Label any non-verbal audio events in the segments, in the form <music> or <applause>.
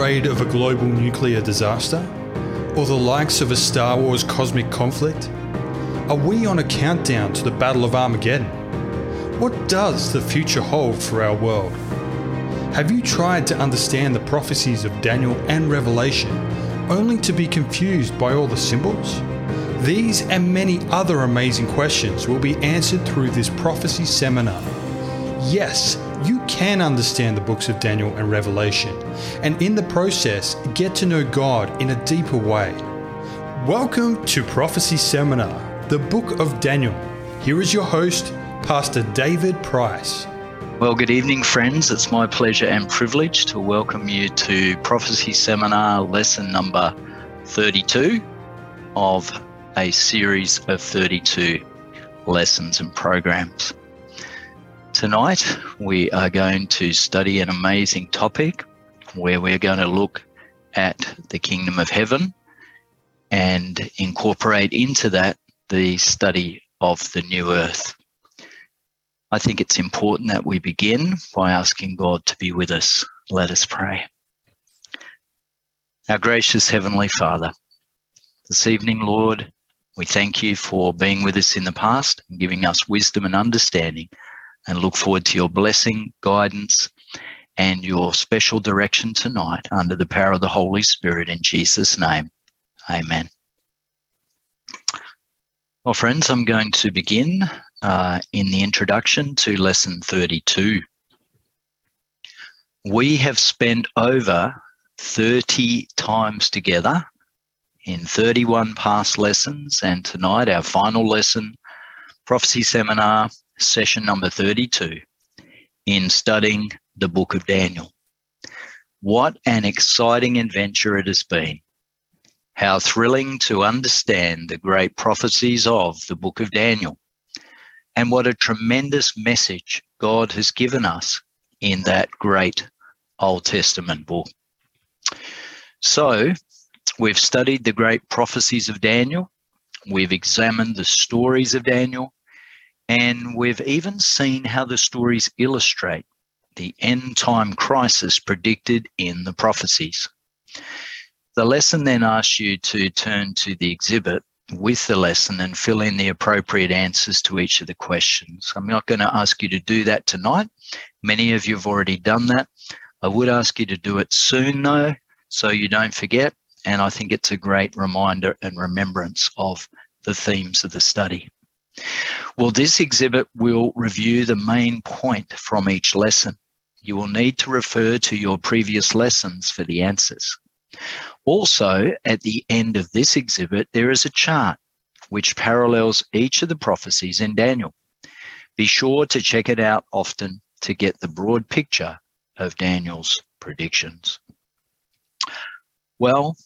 afraid of a global nuclear disaster? Or the likes of a Star Wars cosmic conflict? Are we on a countdown to the Battle of Armageddon? What does the future hold for our world? Have you tried to understand the prophecies of Daniel and Revelation only to be confused by all the symbols? These and many other amazing questions will be answered through this prophecy seminar. Yes, you can understand the books of Daniel and Revelation, and in the process, get to know God in a deeper way. Welcome to Prophecy Seminar, the Book of Daniel. Here is your host, Pastor David Price. Well, good evening, friends. It's my pleasure and privilege to welcome you to Prophecy Seminar lesson number 32 of a series of 32 lessons and programs. Tonight, we are going to study an amazing topic where we're going to look at the kingdom of heaven and incorporate into that the study of the new earth. I think it's important that we begin by asking God to be with us. Let us pray. Our gracious Heavenly Father, this evening, Lord, we thank you for being with us in the past and giving us wisdom and understanding and look forward to your blessing, guidance, and your special direction tonight under the power of the Holy Spirit in Jesus' name. Amen. Well, friends, I'm going to begin uh, in the introduction to lesson 32. We have spent over 30 times together in 31 past lessons, and tonight, our final lesson, Prophecy Seminar session number 32 in studying the book of Daniel. What an exciting adventure it has been. How thrilling to understand the great prophecies of the book of Daniel. And what a tremendous message God has given us in that great Old Testament book. So, we've studied the great prophecies of Daniel. We've examined the stories of Daniel. And we've even seen how the stories illustrate the end time crisis predicted in the prophecies. The lesson then asks you to turn to the exhibit with the lesson and fill in the appropriate answers to each of the questions. I'm not going to ask you to do that tonight. Many of you have already done that. I would ask you to do it soon, though, so you don't forget. And I think it's a great reminder and remembrance of the themes of the study. Well, this exhibit will review the main point from each lesson. You will need to refer to your previous lessons for the answers. Also, at the end of this exhibit, there is a chart which parallels each of the prophecies in Daniel. Be sure to check it out often to get the broad picture of Daniel's predictions. Well,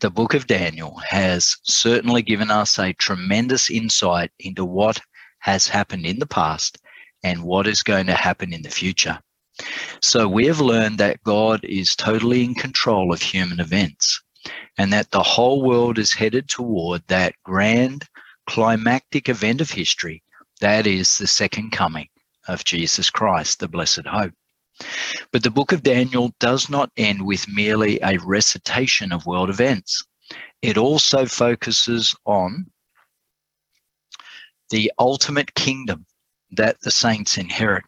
the book of Daniel has certainly given us a tremendous insight into what has happened in the past and what is going to happen in the future. So we have learned that God is totally in control of human events and that the whole world is headed toward that grand climactic event of history that is the second coming of Jesus Christ, the blessed hope. But the book of Daniel does not end with merely a recitation of world events. It also focuses on the ultimate kingdom that the saints inherit.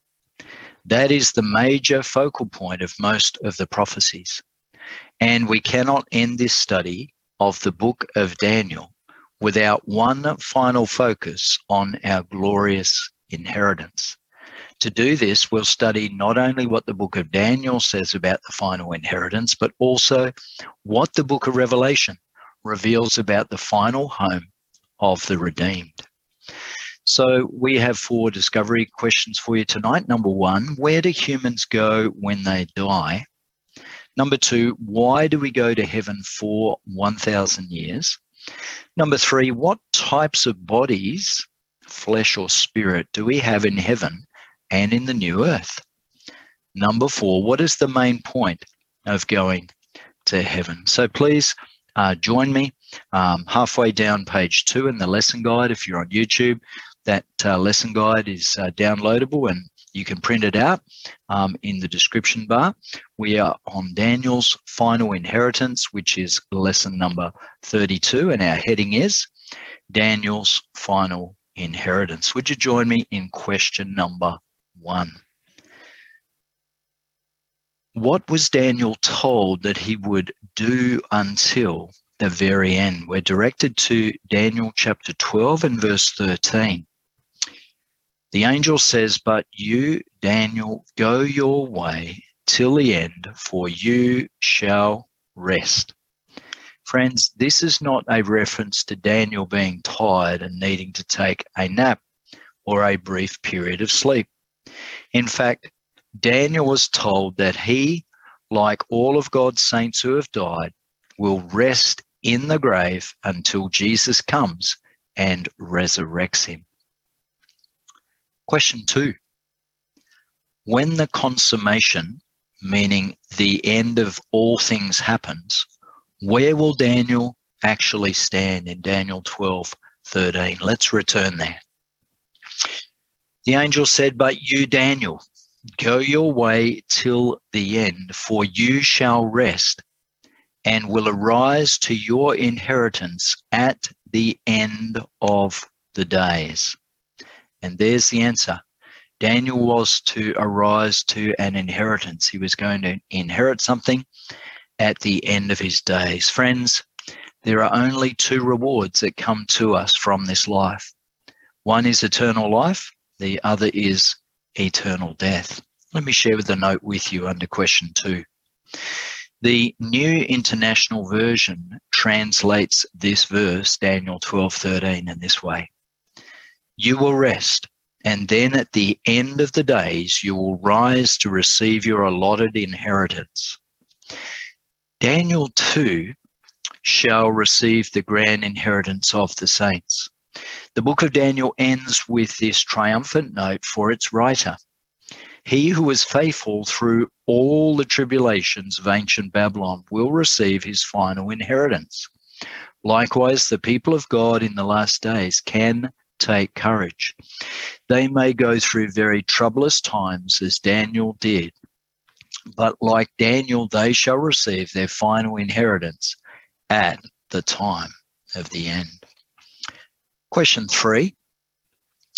That is the major focal point of most of the prophecies. And we cannot end this study of the book of Daniel without one final focus on our glorious inheritance. To do this, we'll study not only what the book of Daniel says about the final inheritance, but also what the book of Revelation reveals about the final home of the redeemed. So, we have four discovery questions for you tonight. Number one, where do humans go when they die? Number two, why do we go to heaven for 1,000 years? Number three, what types of bodies, flesh or spirit, do we have in heaven and in the new earth. Number four, what is the main point of going to heaven? So please uh, join me um, halfway down page two in the lesson guide. If you're on YouTube, that uh, lesson guide is uh, downloadable and You can print it out um, in the description bar. We are on Daniel's final inheritance, which is lesson number 32, and our heading is Daniel's final inheritance. Would you join me in question number one? What was Daniel told that he would do until the very end? We're directed to Daniel chapter 12 and verse 13. The angel says, But you, Daniel, go your way till the end, for you shall rest. Friends, this is not a reference to Daniel being tired and needing to take a nap or a brief period of sleep. In fact, Daniel was told that he, like all of God's saints who have died, will rest in the grave until Jesus comes and resurrects him. Question two When the consummation, meaning the end of all things, happens, where will Daniel actually stand in Daniel 12 13? Let's return there. The angel said, But you, Daniel, go your way till the end, for you shall rest and will arise to your inheritance at the end of the days. And there's the answer. Daniel was to arise to an inheritance. He was going to inherit something at the end of his days. Friends, there are only two rewards that come to us from this life one is eternal life, the other is eternal death. Let me share a note with you under question two. The New International Version translates this verse, Daniel 12 13, in this way you will rest, and then at the end of the days you will rise to receive your allotted inheritance. Daniel too shall receive the grand inheritance of the saints. The book of Daniel ends with this triumphant note for its writer. He who is faithful through all the tribulations of ancient Babylon will receive his final inheritance. Likewise, the people of God in the last days can take courage. They may go through very troublous times as Daniel did, but like Daniel, they shall receive their final inheritance at the time of the end. Question three.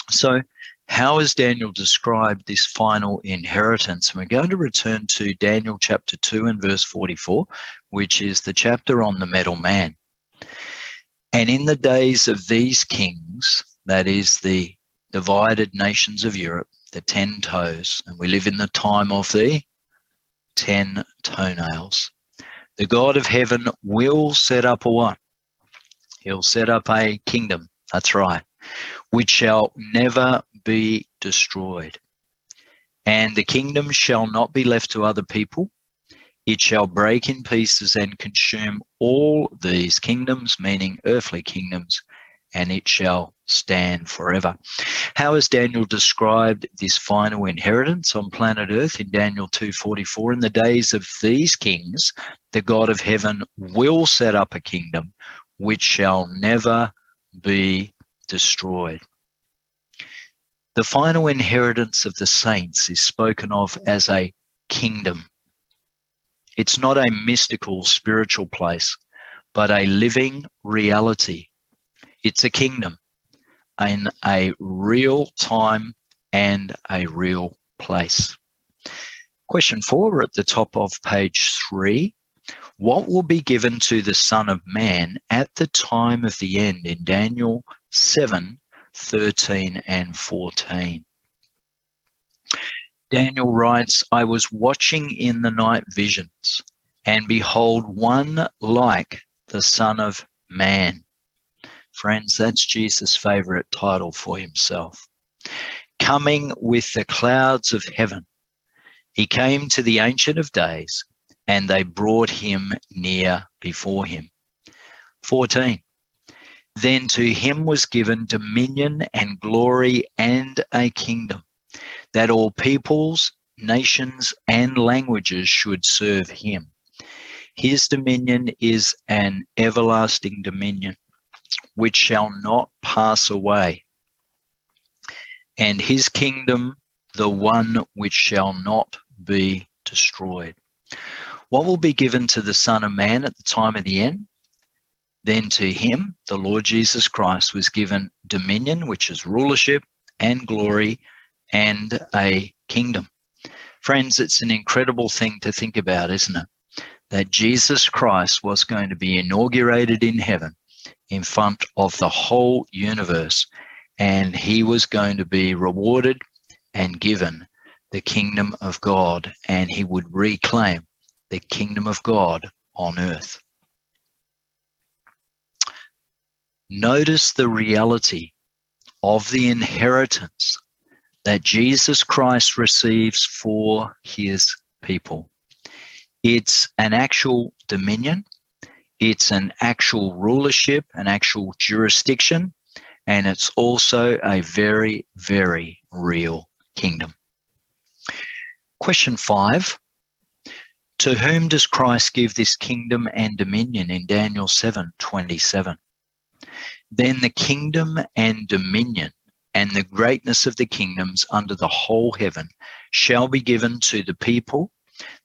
So, how has Daniel described this final inheritance? And we're going to return to Daniel chapter 2 and verse 44, which is the chapter on the metal man. And in the days of these kings, that is the divided nations of Europe, the 10 toes. And we live in the time of the 10 toenails. The God of heaven will set up a what? He'll set up a kingdom. That's right. Which shall never be destroyed. And the kingdom shall not be left to other people. It shall break in pieces and consume all these kingdoms, meaning earthly kingdoms, and it shall stand forever. How has Daniel described this final inheritance on planet Earth in Daniel 2:44 in the days of these kings the God of heaven will set up a kingdom which shall never be destroyed. The final inheritance of the saints is spoken of as a kingdom. It's not a mystical spiritual place, but a living reality it's a kingdom in a real time and a real place. Question four at the top of page three. What will be given to the Son of Man at the time of the end in Daniel 7 13 and 14? Daniel writes, I was watching in the night visions, and behold, one like the Son of Man Friends, that's Jesus' favorite title for himself. Coming with the clouds of heaven, he came to the Ancient of Days, and they brought him near before him. 14. Then to him was given dominion and glory and a kingdom, that all peoples, nations, and languages should serve him. His dominion is an everlasting dominion which shall not pass away, and his kingdom the one which shall not be destroyed. What will be given to the Son of Man at the time of the end? Then to him, the Lord Jesus Christ, was given dominion, which is rulership, and glory, and a kingdom. Friends, it's an incredible thing to think about, isn't it? That Jesus Christ was going to be inaugurated in heaven in front of the whole universe, and he was going to be rewarded and given the kingdom of God, and he would reclaim the kingdom of God on earth. Notice the reality of the inheritance that Jesus Christ receives for his people. It's an actual dominion, it's an actual rulership, an actual jurisdiction, and it's also a very, very real kingdom. Question five To whom does Christ give this kingdom and dominion in Daniel 7 27? Then the kingdom and dominion and the greatness of the kingdoms under the whole heaven shall be given to the people,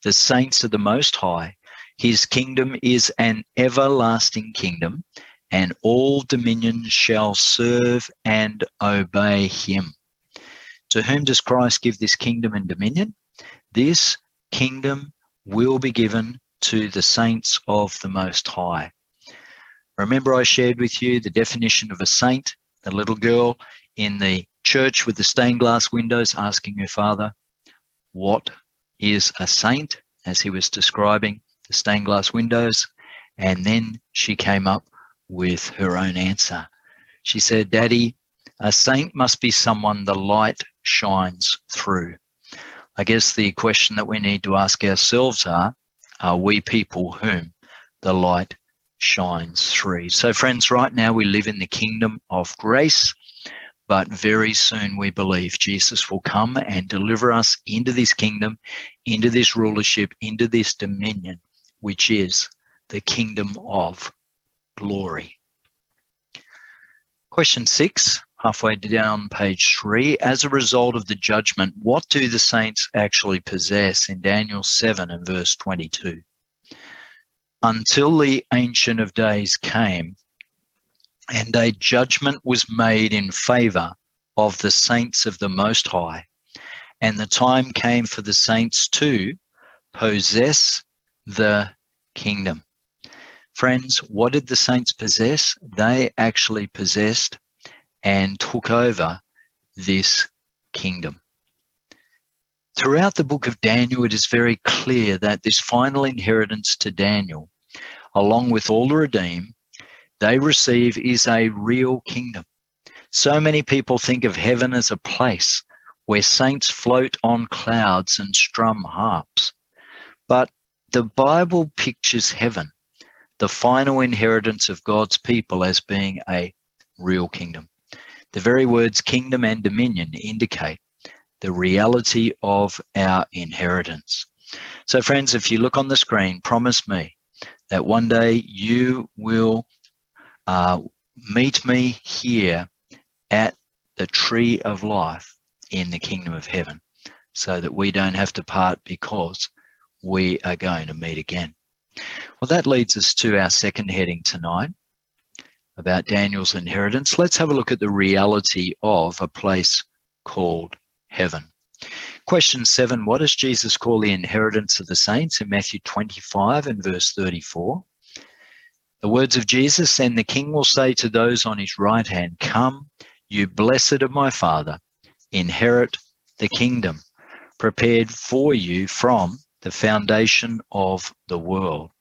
the saints of the Most High. His kingdom is an everlasting kingdom, and all dominions shall serve and obey him. To whom does Christ give this kingdom and dominion? This kingdom will be given to the saints of the Most High. Remember, I shared with you the definition of a saint, the little girl in the church with the stained glass windows asking her father, What is a saint? as he was describing the stained glass windows. And then she came up with her own answer. She said, Daddy, a saint must be someone the light shines through. I guess the question that we need to ask ourselves are are we people whom the light shines through? So, friends, right now we live in the kingdom of grace, but very soon we believe Jesus will come and deliver us into this kingdom, into this rulership, into this dominion, which is the kingdom of glory. Question six halfway down page three. As a result of the judgment, what do the saints actually possess in Daniel 7 and verse 22? Until the Ancient of Days came and a judgment was made in favor of the saints of the Most High, and the time came for the saints to possess the kingdom. Friends, what did the saints possess? They actually possessed and took over this kingdom. Throughout the book of Daniel, it is very clear that this final inheritance to Daniel, along with all the redeemed, they receive is a real kingdom. So many people think of heaven as a place where saints float on clouds and strum harps. But the Bible pictures heaven, the final inheritance of God's people, as being a real kingdom. The very words kingdom and dominion indicate the reality of our inheritance. So, friends, if you look on the screen, promise me that one day you will uh, meet me here at the tree of life in the kingdom of heaven so that we don't have to part because we are going to meet again. Well, that leads us to our second heading tonight, about Daniel's inheritance, let's have a look at the reality of a place called heaven. Question seven What does Jesus call the inheritance of the saints in Matthew 25 and verse 34? The words of Jesus, and the king will say to those on his right hand, Come, you blessed of my Father, inherit the kingdom prepared for you from the foundation of the world.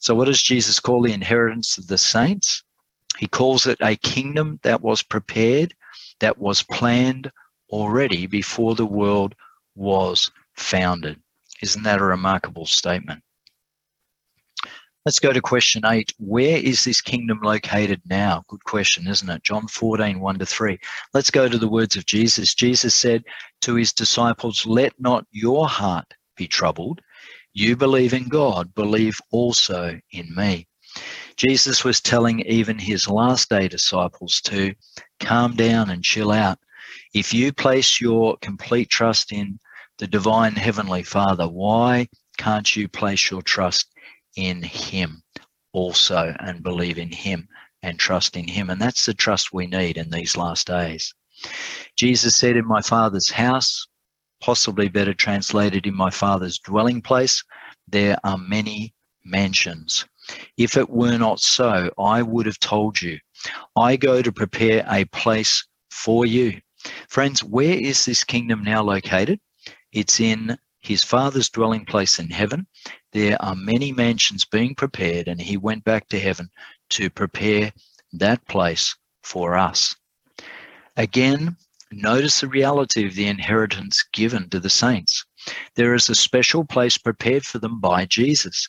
So, what does Jesus call the inheritance of the saints? He calls it a kingdom that was prepared, that was planned already before the world was founded. Isn't that a remarkable statement? Let's go to question eight. Where is this kingdom located now? Good question, isn't it? John 14, 1 to 3. Let's go to the words of Jesus. Jesus said to his disciples, Let not your heart be troubled. You believe in God, believe also in me. Jesus was telling even his last day disciples to calm down and chill out. If you place your complete trust in the divine heavenly Father, why can't you place your trust in Him also and believe in Him and trust in Him? And that's the trust we need in these last days. Jesus said, In my Father's house, possibly better translated, in my Father's dwelling place, there are many mansions. If it were not so, I would have told you. I go to prepare a place for you. Friends, where is this kingdom now located? It's in his father's dwelling place in heaven. There are many mansions being prepared, and he went back to heaven to prepare that place for us. Again, notice the reality of the inheritance given to the saints. There is a special place prepared for them by Jesus.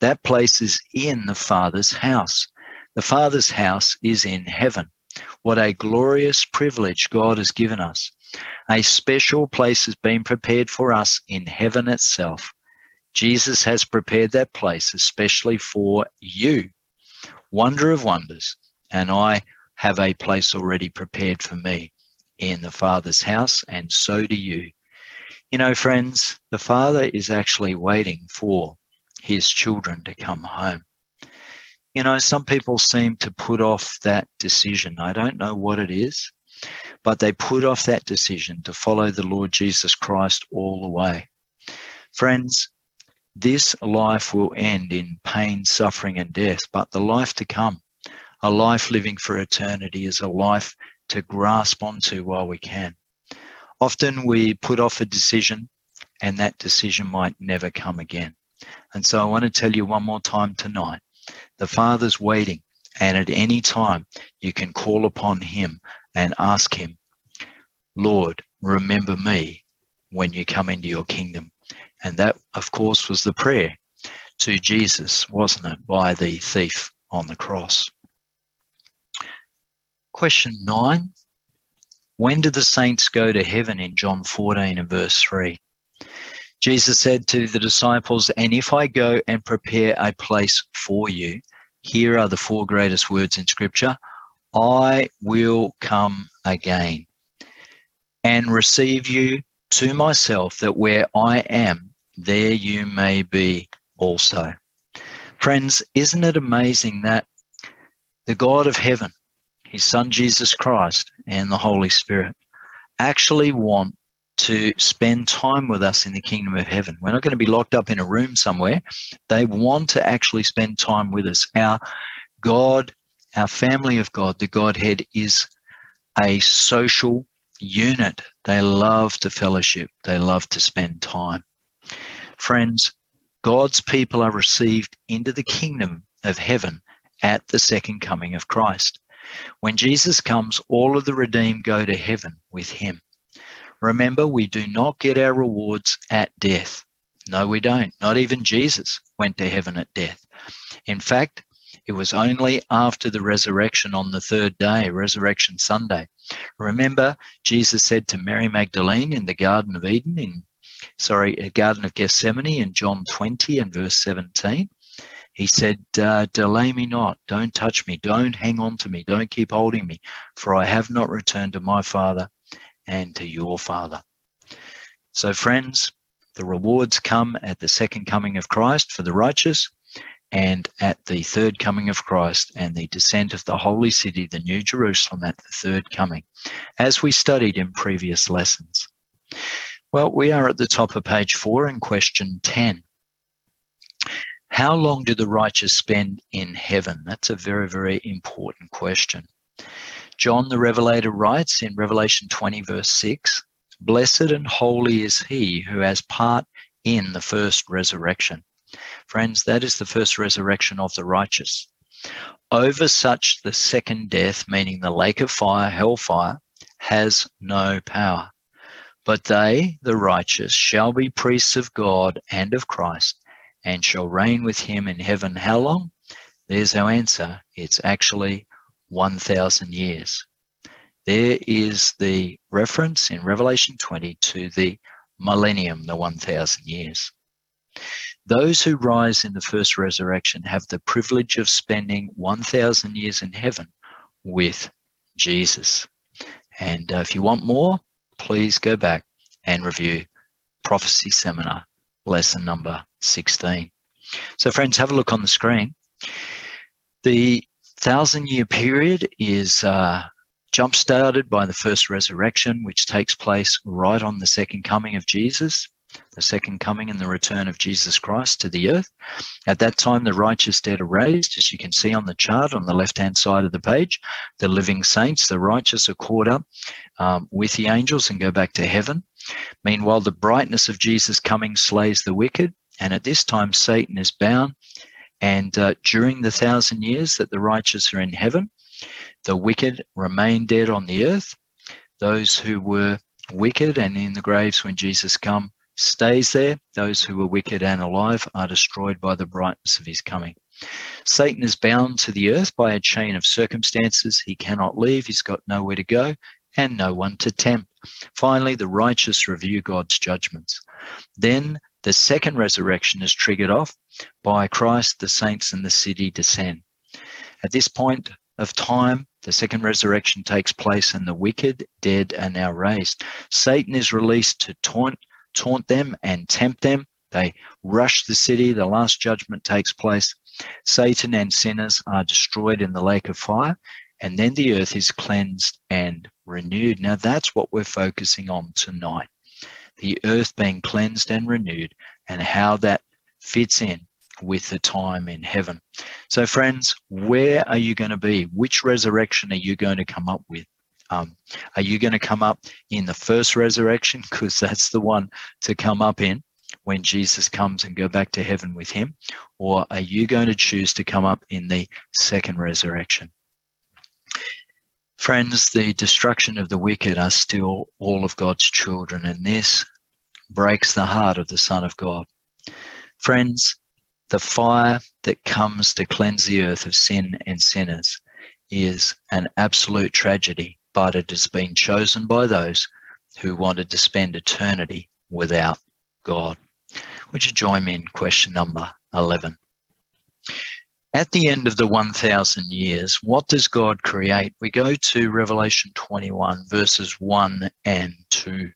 That place is in the Father's house. The Father's house is in heaven. What a glorious privilege God has given us. A special place has been prepared for us in heaven itself. Jesus has prepared that place especially for you. Wonder of wonders. And I have a place already prepared for me in the Father's house, and so do you. You know, friends, the Father is actually waiting for his children to come home. You know, some people seem to put off that decision. I don't know what it is, but they put off that decision to follow the Lord Jesus Christ all the way. Friends, this life will end in pain, suffering, and death, but the life to come, a life living for eternity, is a life to grasp onto while we can. Often we put off a decision, and that decision might never come again. And so I want to tell you one more time tonight the Father's waiting, and at any time you can call upon Him and ask Him, Lord, remember me when you come into your kingdom. And that, of course, was the prayer to Jesus, wasn't it, by the thief on the cross. Question nine When did the saints go to heaven in John 14 and verse 3? Jesus said to the disciples, And if I go and prepare a place for you, here are the four greatest words in Scripture I will come again and receive you to myself, that where I am, there you may be also. Friends, isn't it amazing that the God of heaven, his Son Jesus Christ, and the Holy Spirit actually want to spend time with us in the kingdom of heaven. We're not going to be locked up in a room somewhere. They want to actually spend time with us. Our God, our family of God, the Godhead is a social unit. They love to fellowship, they love to spend time. Friends, God's people are received into the kingdom of heaven at the second coming of Christ. When Jesus comes, all of the redeemed go to heaven with him. Remember, we do not get our rewards at death. No, we don't. Not even Jesus went to heaven at death. In fact, it was only after the resurrection on the third day, Resurrection Sunday. Remember, Jesus said to Mary Magdalene in the Garden of Eden, in sorry, Garden of Gethsemane in John 20 and verse 17. He said, uh, Delay me not, don't touch me, don't hang on to me, don't keep holding me, for I have not returned to my Father and to your Father. So, friends, the rewards come at the second coming of Christ for the righteous and at the third coming of Christ and the descent of the holy city, the New Jerusalem, at the third coming, as we studied in previous lessons. Well, we are at the top of page four in question 10. How long do the righteous spend in heaven? That's a very, very important question. John the Revelator writes in Revelation 20, verse 6 Blessed and holy is he who has part in the first resurrection. Friends, that is the first resurrection of the righteous. Over such, the second death, meaning the lake of fire, hellfire, has no power. But they, the righteous, shall be priests of God and of Christ, and shall reign with him in heaven. How long? There's our answer. It's actually 1,000 years. There is the reference in Revelation 20 to the millennium, the 1,000 years. Those who rise in the first resurrection have the privilege of spending 1,000 years in heaven with Jesus. And uh, if you want more, please go back and review Prophecy Seminar, lesson number 16. So, friends, have a look on the screen. The thousand year period is uh, jump started by the first resurrection, which takes place right on the second coming of Jesus, the second coming and the return of Jesus Christ to the earth. At that time, the righteous dead are raised, as you can see on the chart on the left hand side of the page. The living saints, the righteous, are caught up um, with the angels and go back to heaven. Meanwhile, the brightness of Jesus coming slays the wicked. And at this time, Satan is bound. And uh, during the thousand years that the righteous are in heaven, the wicked remain dead on the earth. Those who were wicked and in the graves when Jesus come stays there. Those who were wicked and alive are destroyed by the brightness of his coming. Satan is bound to the earth by a chain of circumstances. He cannot leave. He's got nowhere to go and no one to tempt. Finally, the righteous review God's judgments. Then the second resurrection is triggered off by Christ, the saints, and the city descend. At this point of time, the second resurrection takes place and the wicked, dead, are now raised. Satan is released to taunt, taunt them and tempt them. They rush the city. The last judgment takes place. Satan and sinners are destroyed in the lake of fire, and then the earth is cleansed and renewed. Now, that's what we're focusing on tonight the earth being cleansed and renewed, and how that fits in with the time in heaven. So, friends, where are you going to be? Which resurrection are you going to come up with? Um, are you going to come up in the first resurrection? <laughs> Because that's the one to come up in when Jesus comes and go back to heaven with him? Or are you going to choose to come up in the second resurrection? Friends, the destruction of the wicked are still all of God's children, and this breaks the heart of the Son of God. Friends, the fire that comes to cleanse the earth of sin and sinners is an absolute tragedy, but it has been chosen by those who wanted to spend eternity without God. Would you join me in question number 11? At the end of the 1,000 years, what does God create? We go to Revelation 21, verses 1 and 2.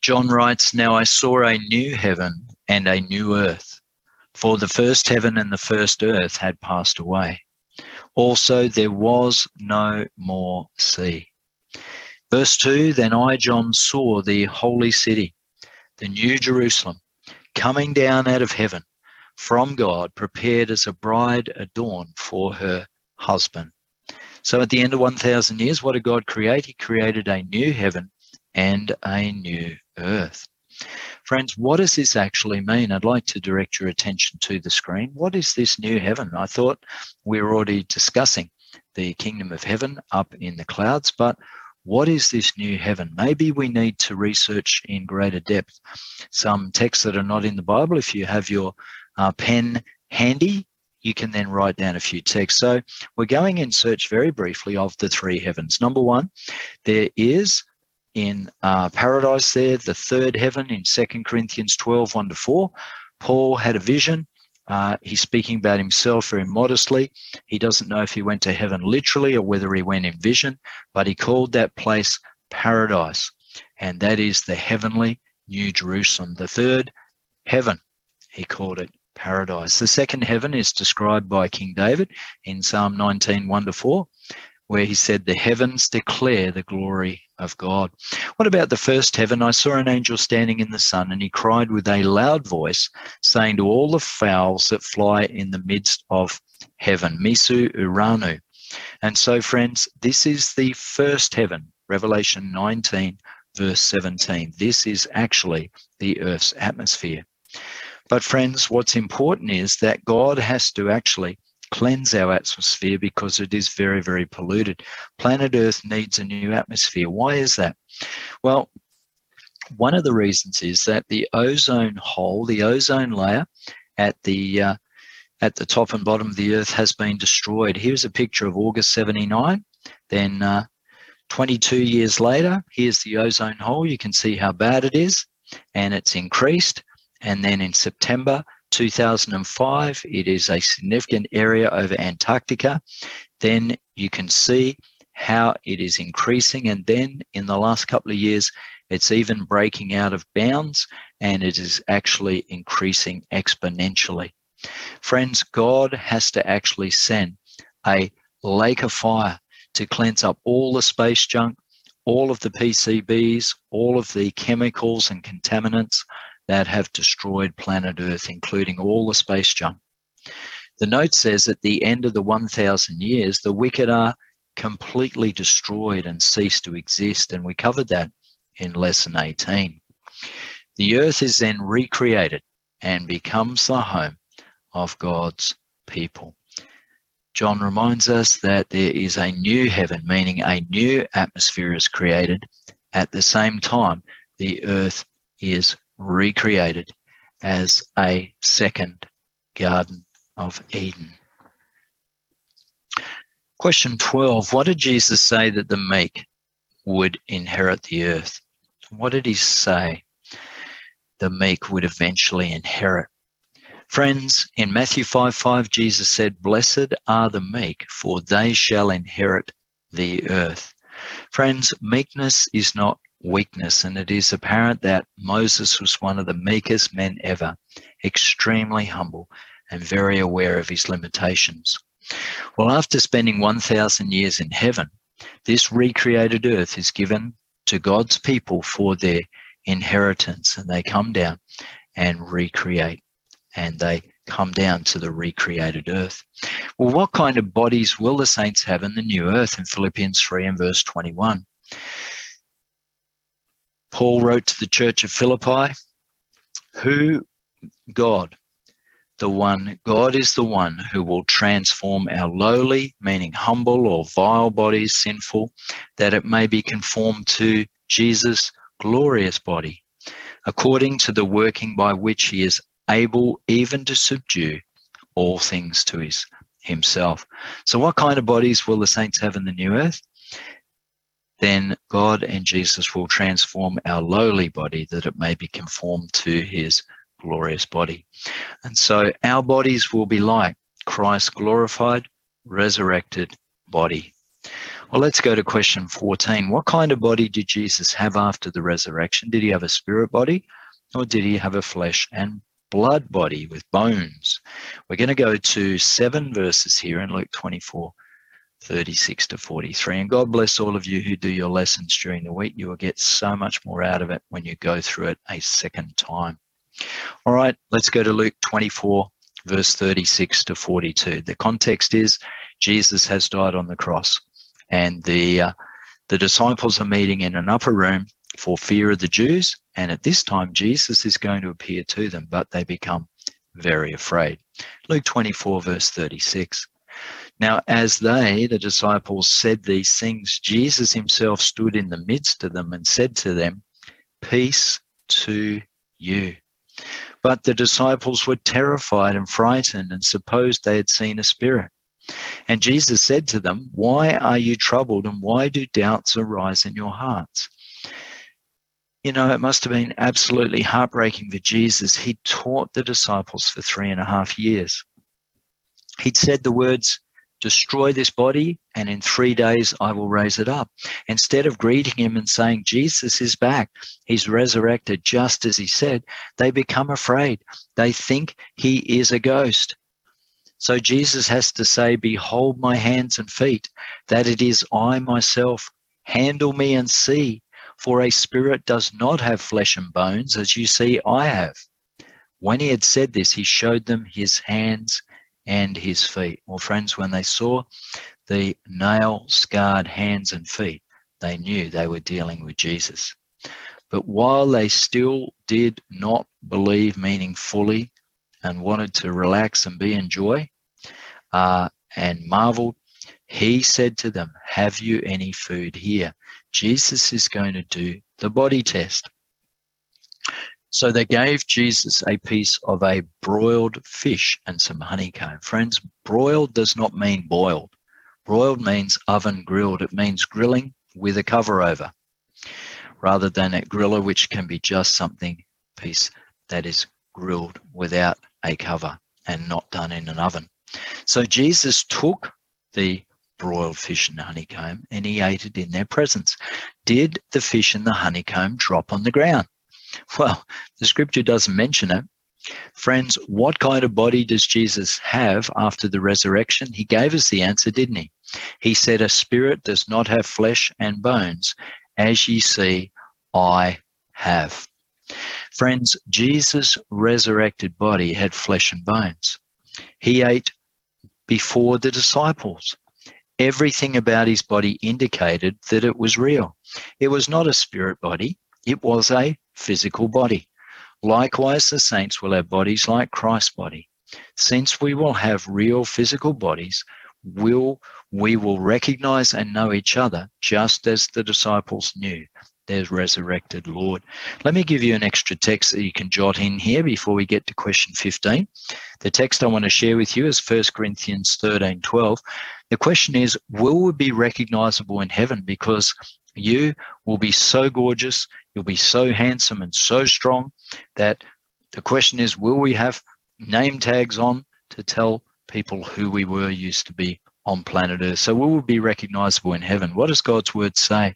John writes, Now I saw a new heaven and a new earth for the first heaven and the first earth had passed away. Also, there was no more sea. Verse 2 Then I, John, saw the holy city, the new Jerusalem, coming down out of heaven from God, prepared as a bride adorned for her husband. So at the end of 1,000 years, what did God create? He created a new heaven and a new earth. Friends, what does this actually mean? I'd like to direct your attention to the screen. What is this new heaven? I thought we were already discussing the kingdom of heaven up in the clouds, but what is this new heaven? Maybe we need to research in greater depth some texts that are not in the Bible. If you have your uh, pen handy, you can then write down a few texts. So we're going in search very briefly of the three heavens. Number one, there is in uh, paradise there, the third heaven in 2 Corinthians 12, 1 to 4. Paul had a vision. Uh, he's speaking about himself very modestly. He doesn't know if he went to heaven literally or whether he went in vision, but he called that place paradise. And that is the heavenly New Jerusalem. The third heaven, he called it paradise. The second heaven is described by King David in Psalm 19, 1 to 4 where he said, The heavens declare the glory of God. What about the first heaven? I saw an angel standing in the sun, and he cried with a loud voice, saying to all the fowls that fly in the midst of heaven, Misu Uranu. And so, friends, this is the first heaven, Revelation 19, verse 17. This is actually the earth's atmosphere. But, friends, what's important is that God has to actually cleanse our atmosphere because it is very, very polluted. Planet Earth needs a new atmosphere. Why is that? Well, one of the reasons is that the ozone hole, the ozone layer at the uh, at the top and bottom of the Earth has been destroyed. Here's a picture of August 79. Then uh, 22 years later, here's the ozone hole. You can see how bad it is, and it's increased. And then in September 2005, it is a significant area over Antarctica. Then you can see how it is increasing. And then in the last couple of years, it's even breaking out of bounds and it is actually increasing exponentially. Friends, God has to actually send a lake of fire to cleanse up all the space junk, all of the PCBs, all of the chemicals and contaminants that have destroyed planet Earth, including all the space junk. The note says at the end of the 1,000 years, the wicked are completely destroyed and cease to exist. And we covered that in lesson 18. The earth is then recreated and becomes the home of God's people. John reminds us that there is a new heaven, meaning a new atmosphere is created. At the same time, the earth is recreated as a second Garden of Eden. Question 12 What did Jesus say that the meek would inherit the earth? What did he say the meek would eventually inherit? Friends, in Matthew 5 5, Jesus said, Blessed are the meek, for they shall inherit the earth. Friends, meekness is not weakness, and it is apparent that Moses was one of the meekest men ever, extremely humble and very aware of his limitations. Well, after spending 1,000 years in heaven, this recreated earth is given to God's people for their inheritance, and they come down and recreate and they come down to the recreated earth. Well, what kind of bodies will the saints have in the new earth in Philippians 3 and verse 21? Paul wrote to the church of Philippi, who God, the one, God is the one who will transform our lowly, meaning humble or vile bodies, sinful, that it may be conformed to Jesus' glorious body, according to the working by which he is able even to subdue all things to his himself. So what kind of bodies will the saints have in the new earth? Then God and Jesus will transform our lowly body that it may be conformed to his glorious body. And so our bodies will be like Christ's glorified, resurrected body. Well, let's go to question 14. What kind of body did Jesus have after the resurrection? Did he have a spirit body or did he have a flesh and blood body with bones. We're going to go to seven verses here in Luke 24, 36 to 43. And God bless all of you who do your lessons during the week. You will get so much more out of it when you go through it a second time. All right, let's go to Luke 24, verse 36 to 42. The context is Jesus has died on the cross, and the uh, the disciples are meeting in an upper room for fear of the Jews. And at this time, Jesus is going to appear to them, but they become very afraid. Luke 24, verse 36. Now, as they, the disciples, said these things, Jesus himself stood in the midst of them and said to them, Peace to you. But the disciples were terrified and frightened and supposed they had seen a spirit. And Jesus said to them, Why are you troubled and why do doubts arise in your hearts? you know, it must have been absolutely heartbreaking for Jesus. He taught the disciples for three and a half years. He'd said the words, destroy this body, and in three days I will raise it up. Instead of greeting him and saying, Jesus is back, he's resurrected just as he said, they become afraid. They think he is a ghost. So Jesus has to say, Behold my hands and feet, that it is I myself. Handle me and see for a spirit does not have flesh and bones, as you see I have. When he had said this, he showed them his hands and his feet. Well, friends, when they saw the nail scarred hands and feet, they knew they were dealing with Jesus. But while they still did not believe, meaning fully, and wanted to relax and be in joy, uh, and marveled, he said to them, Have you any food here? Jesus is going to do the body test. So they gave Jesus a piece of a broiled fish and some honeycomb. Friends, broiled does not mean boiled. Broiled means oven grilled. It means grilling with a cover over rather than a griller, which can be just something piece that is grilled without a cover and not done in an oven. So Jesus took the broiled fish and honeycomb, and he ate it in their presence. Did the fish and the honeycomb drop on the ground? <laughs> Well, the scripture doesn't mention it. Friends, what kind of body does Jesus have after the resurrection? He gave us the answer, didn't he? He said, A spirit does not have flesh and bones, as ye see, I have. Friends, Jesus' resurrected body had flesh and bones. He ate before the disciples. Everything about his body indicated that it was real. It was not a spirit body, it was a physical body. Likewise, the saints will have bodies like Christ's body. Since we will have real physical bodies, will we will recognize and know each other just as the disciples knew their resurrected Lord. Let me give you an extra text that you can jot in here before we get to question 15. The text I want to share with you is 1 Corinthians 13 12. The question is Will we be recognizable in heaven? Because you will be so gorgeous, you'll be so handsome and so strong that the question is Will we have name tags on to tell people who we were used to be on planet Earth. So we will be recognizable in heaven. What does God's word say?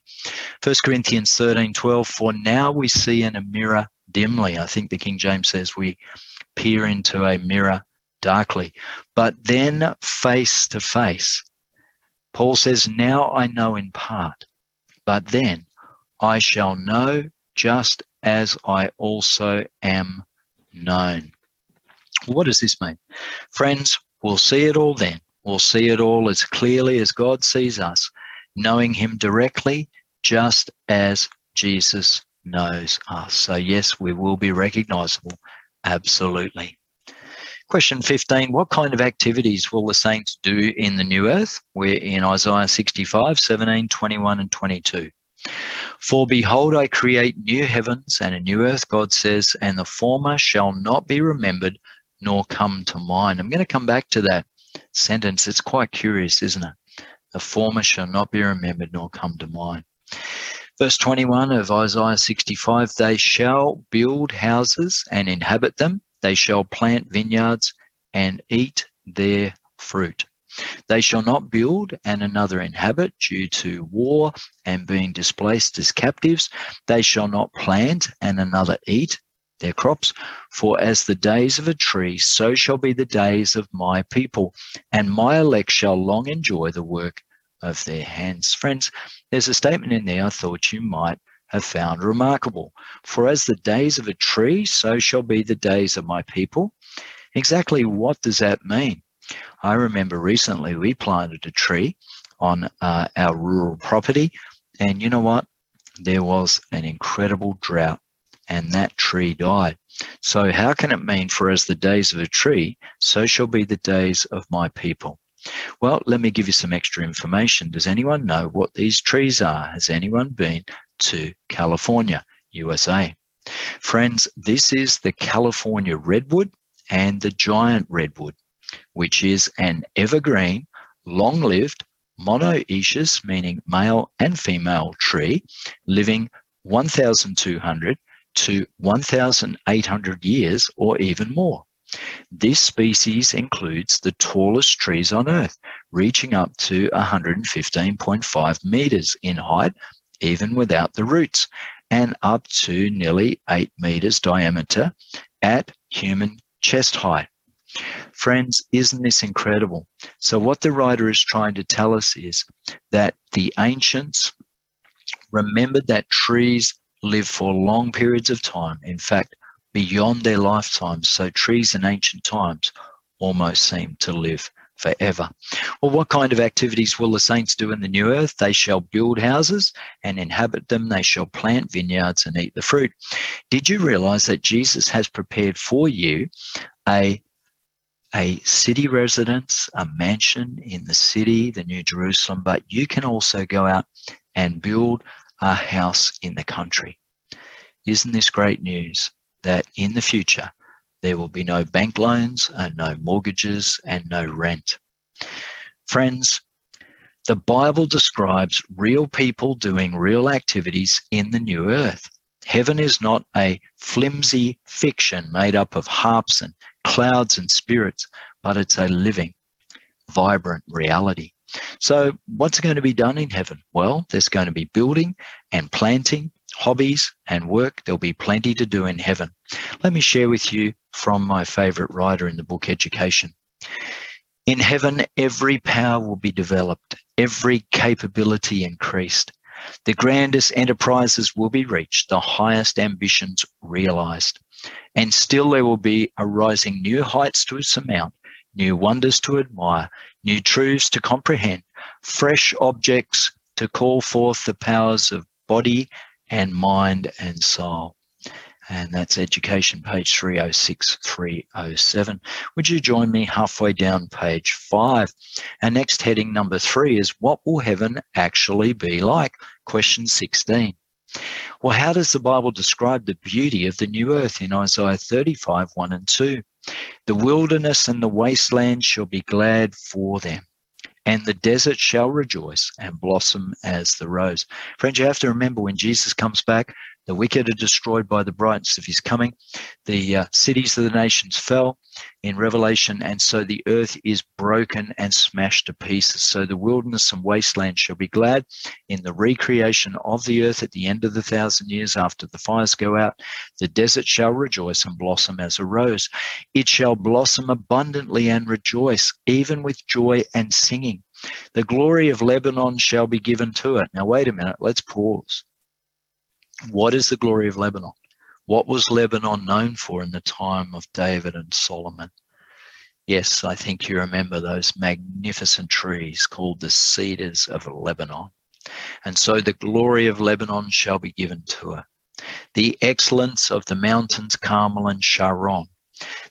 1 Corinthians 13 12, for now we see in a mirror dimly. I think the King James says we peer into a mirror darkly, but then face to face. Paul says, Now I know in part, but then I shall know just as I also am known. What does this mean? Friends, we'll see it all then. We'll see it all as clearly as God sees us, knowing Him directly, just as Jesus knows us. So, yes, we will be recognizable. Absolutely. Question 15 What kind of activities will the saints do in the new earth? We're in Isaiah 65, 17, 21, and 22. For behold, I create new heavens and a new earth, God says, and the former shall not be remembered nor come to mind. I'm going to come back to that sentence. It's quite curious, isn't it? The former shall not be remembered nor come to mind. Verse 21 of Isaiah 65 They shall build houses and inhabit them, they shall plant vineyards and eat their fruit. They shall not build and another inhabit due to war and being displaced as captives. They shall not plant and another eat their crops. For as the days of a tree, so shall be the days of my people, and my elect shall long enjoy the work of their hands. Friends, there's a statement in there I thought you might have found remarkable. For as the days of a tree, so shall be the days of my people. Exactly what does that mean? I remember recently we planted a tree on uh, our rural property, and you know what? There was an incredible drought and that tree died. So, how can it mean, for as the days of a tree, so shall be the days of my people? Well, let me give you some extra information. Does anyone know what these trees are? Has anyone been to California, USA? Friends, this is the California redwood and the giant redwood, which is an evergreen, long lived, monoecious, meaning male and female tree, living 1,200 to 1,800 years or even more. This species includes the tallest trees on Earth, reaching up to 115.5 meters in height, even without the roots, and up to nearly 8 meters diameter at human chest height. Friends, isn't this incredible? So, what the writer is trying to tell us is that the ancients remembered that trees live for long periods of time, in fact, beyond their lifetimes. So trees in ancient times almost seem to live forever. Well, what kind of activities will the saints do in the new earth? They shall build houses and inhabit them. They shall plant vineyards and eat the fruit. Did you realize that Jesus has prepared for you a a city residence, a mansion in the city, the New Jerusalem, but you can also go out and build a house in the country. Isn't this great news that in the future there will be no bank loans and no mortgages and no rent? Friends, the Bible describes real people doing real activities in the new earth. Heaven is not a flimsy fiction made up of harps and clouds and spirits, but it's a living, vibrant reality. So, what's going to be done in heaven? Well, there's going to be building and planting, hobbies and work. There'll be plenty to do in heaven. Let me share with you from my favorite writer in the book Education. In heaven, every power will be developed, every capability increased. The grandest enterprises will be reached, the highest ambitions realized. And still there will be arising new heights to surmount, new wonders to admire, new truths to comprehend, fresh objects to call forth the powers of body and mind and soul. And that's education page 306, 307. Would you join me halfway down page five? Our next heading, number three, is What will heaven actually be like? Question 16. Well, how does the Bible describe the beauty of the new earth in Isaiah 35, 1 and 2? The wilderness and the wasteland shall be glad for them, and the desert shall rejoice and blossom as the rose. Friends, you have to remember when Jesus comes back, the wicked are destroyed by the brightness of his coming. The uh, cities of the nations fell in Revelation, and so the earth is broken and smashed to pieces. So the wilderness and wasteland shall be glad in the recreation of the earth at the end of the thousand years after the fires go out. The desert shall rejoice and blossom as a rose. It shall blossom abundantly and rejoice, even with joy and singing. The glory of Lebanon shall be given to it. Now, wait a minute, let's pause. What is the glory of Lebanon? What was Lebanon known for in the time of David and Solomon? Yes, I think you remember those magnificent trees called the cedars of Lebanon. And so the glory of Lebanon shall be given to her. The excellence of the mountains Carmel and Sharon.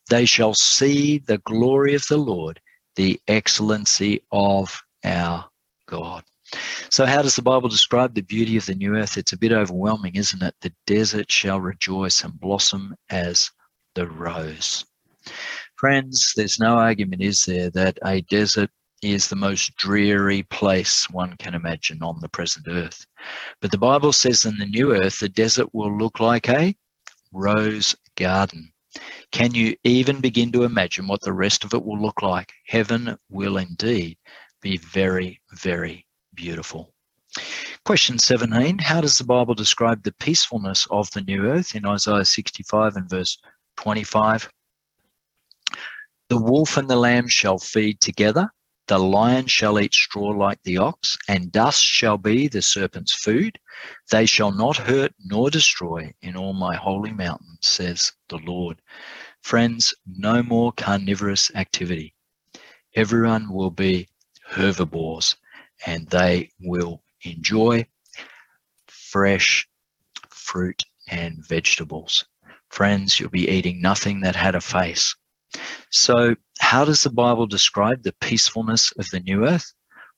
They shall see the glory of the Lord, the excellency of our God. So, how does the Bible describe the beauty of the new earth? It's a bit overwhelming, isn't it? The desert shall rejoice and blossom as the rose. Friends, there's no argument, is there, that a desert is the most dreary place one can imagine on the present earth. But the Bible says in the new earth, the desert will look like a rose garden. Can you even begin to imagine what the rest of it will look like? Heaven will indeed be very, very beautiful. Question 17 How does the Bible describe the peacefulness of the new earth in Isaiah 65 and verse 25? The wolf and the lamb shall feed together, the lion shall eat straw like the ox, and dust shall be the serpent's food. They shall not hurt nor destroy in all my holy mountain, says the Lord. Friends, no more carnivorous activity. Everyone will be herbivores and they will enjoy fresh fruit and vegetables. Friends, you'll be eating nothing that had a face. So, how does the Bible describe the peacefulness of the new earth?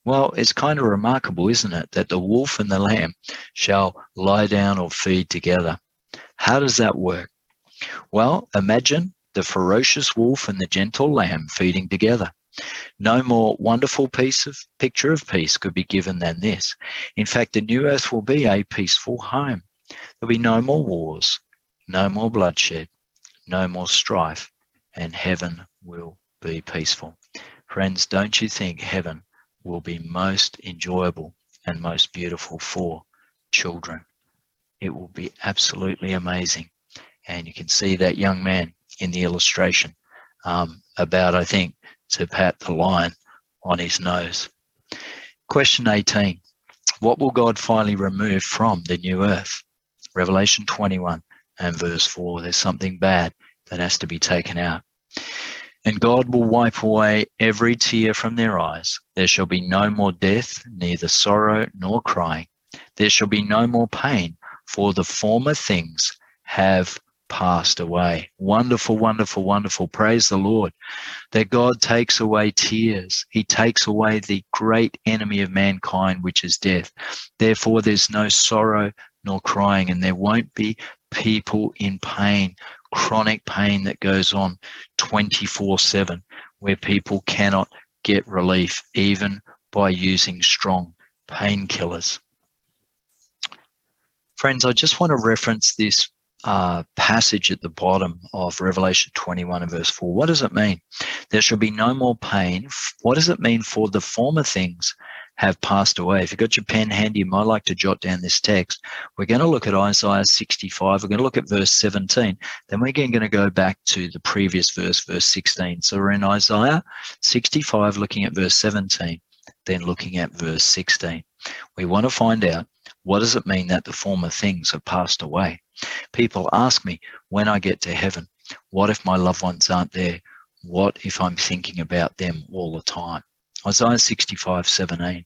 Well, it's kind of remarkable, isn't it, that the wolf and the lamb shall lie down or feed together. How does that work? Well, imagine the ferocious wolf and the gentle lamb feeding together. No more wonderful piece of picture of peace could be given than this. In fact, the new earth will be a peaceful home. There'll be no more wars, no more bloodshed, no more strife, and heaven will be peaceful. Friends, don't you think heaven will be most enjoyable and most beautiful for children? It will be absolutely amazing. And you can see that young man in the illustration um, about, I think, to pat the lion on his nose. Question 18 What will God finally remove from the new earth? Revelation 21 and verse 4. There's something bad that has to be taken out. And God will wipe away every tear from their eyes. There shall be no more death, neither sorrow nor crying. There shall be no more pain, for the former things have passed away. Wonderful, wonderful, wonderful. Praise the Lord that God takes away tears. He takes away the great enemy of mankind, which is death. Therefore, there's no sorrow nor crying, and there won't be people in pain, chronic pain that goes on 24 7, where people cannot get relief, even by using strong painkillers. Friends, I just want to reference this uh, passage at the bottom of Revelation 21 and verse 4. What does it mean? There shall be no more pain. What does it mean for the former things have passed away. If you've got your pen handy, you might like to jot down this text. We're going to look at Isaiah 65. We're going to look at verse 17. Then we're again going to go back to the previous verse, verse 16. So we're in Isaiah 65, looking at verse 17, then looking at verse 16. We want to find out what does it mean that the former things have passed away? People ask me when I get to heaven, what if my loved ones aren't there? What if I'm thinking about them all the time? Isaiah 65, 17.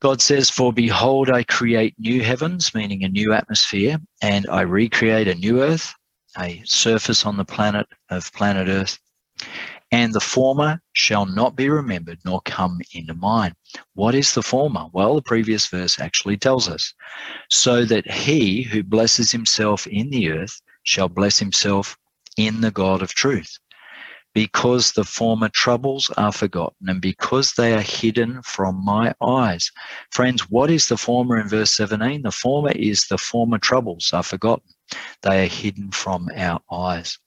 God says, For behold, I create new heavens, meaning a new atmosphere, and I recreate a new earth, a surface on the planet of planet Earth. And the former shall not be remembered nor come into mind. What is the former? Well, the previous verse actually tells us. So that he who blesses himself in the earth shall bless himself in the God of truth because the former troubles are forgotten and because they are hidden from my eyes. Friends, what is the former in verse 17? The former is the former troubles are forgotten. They are hidden from our eyes.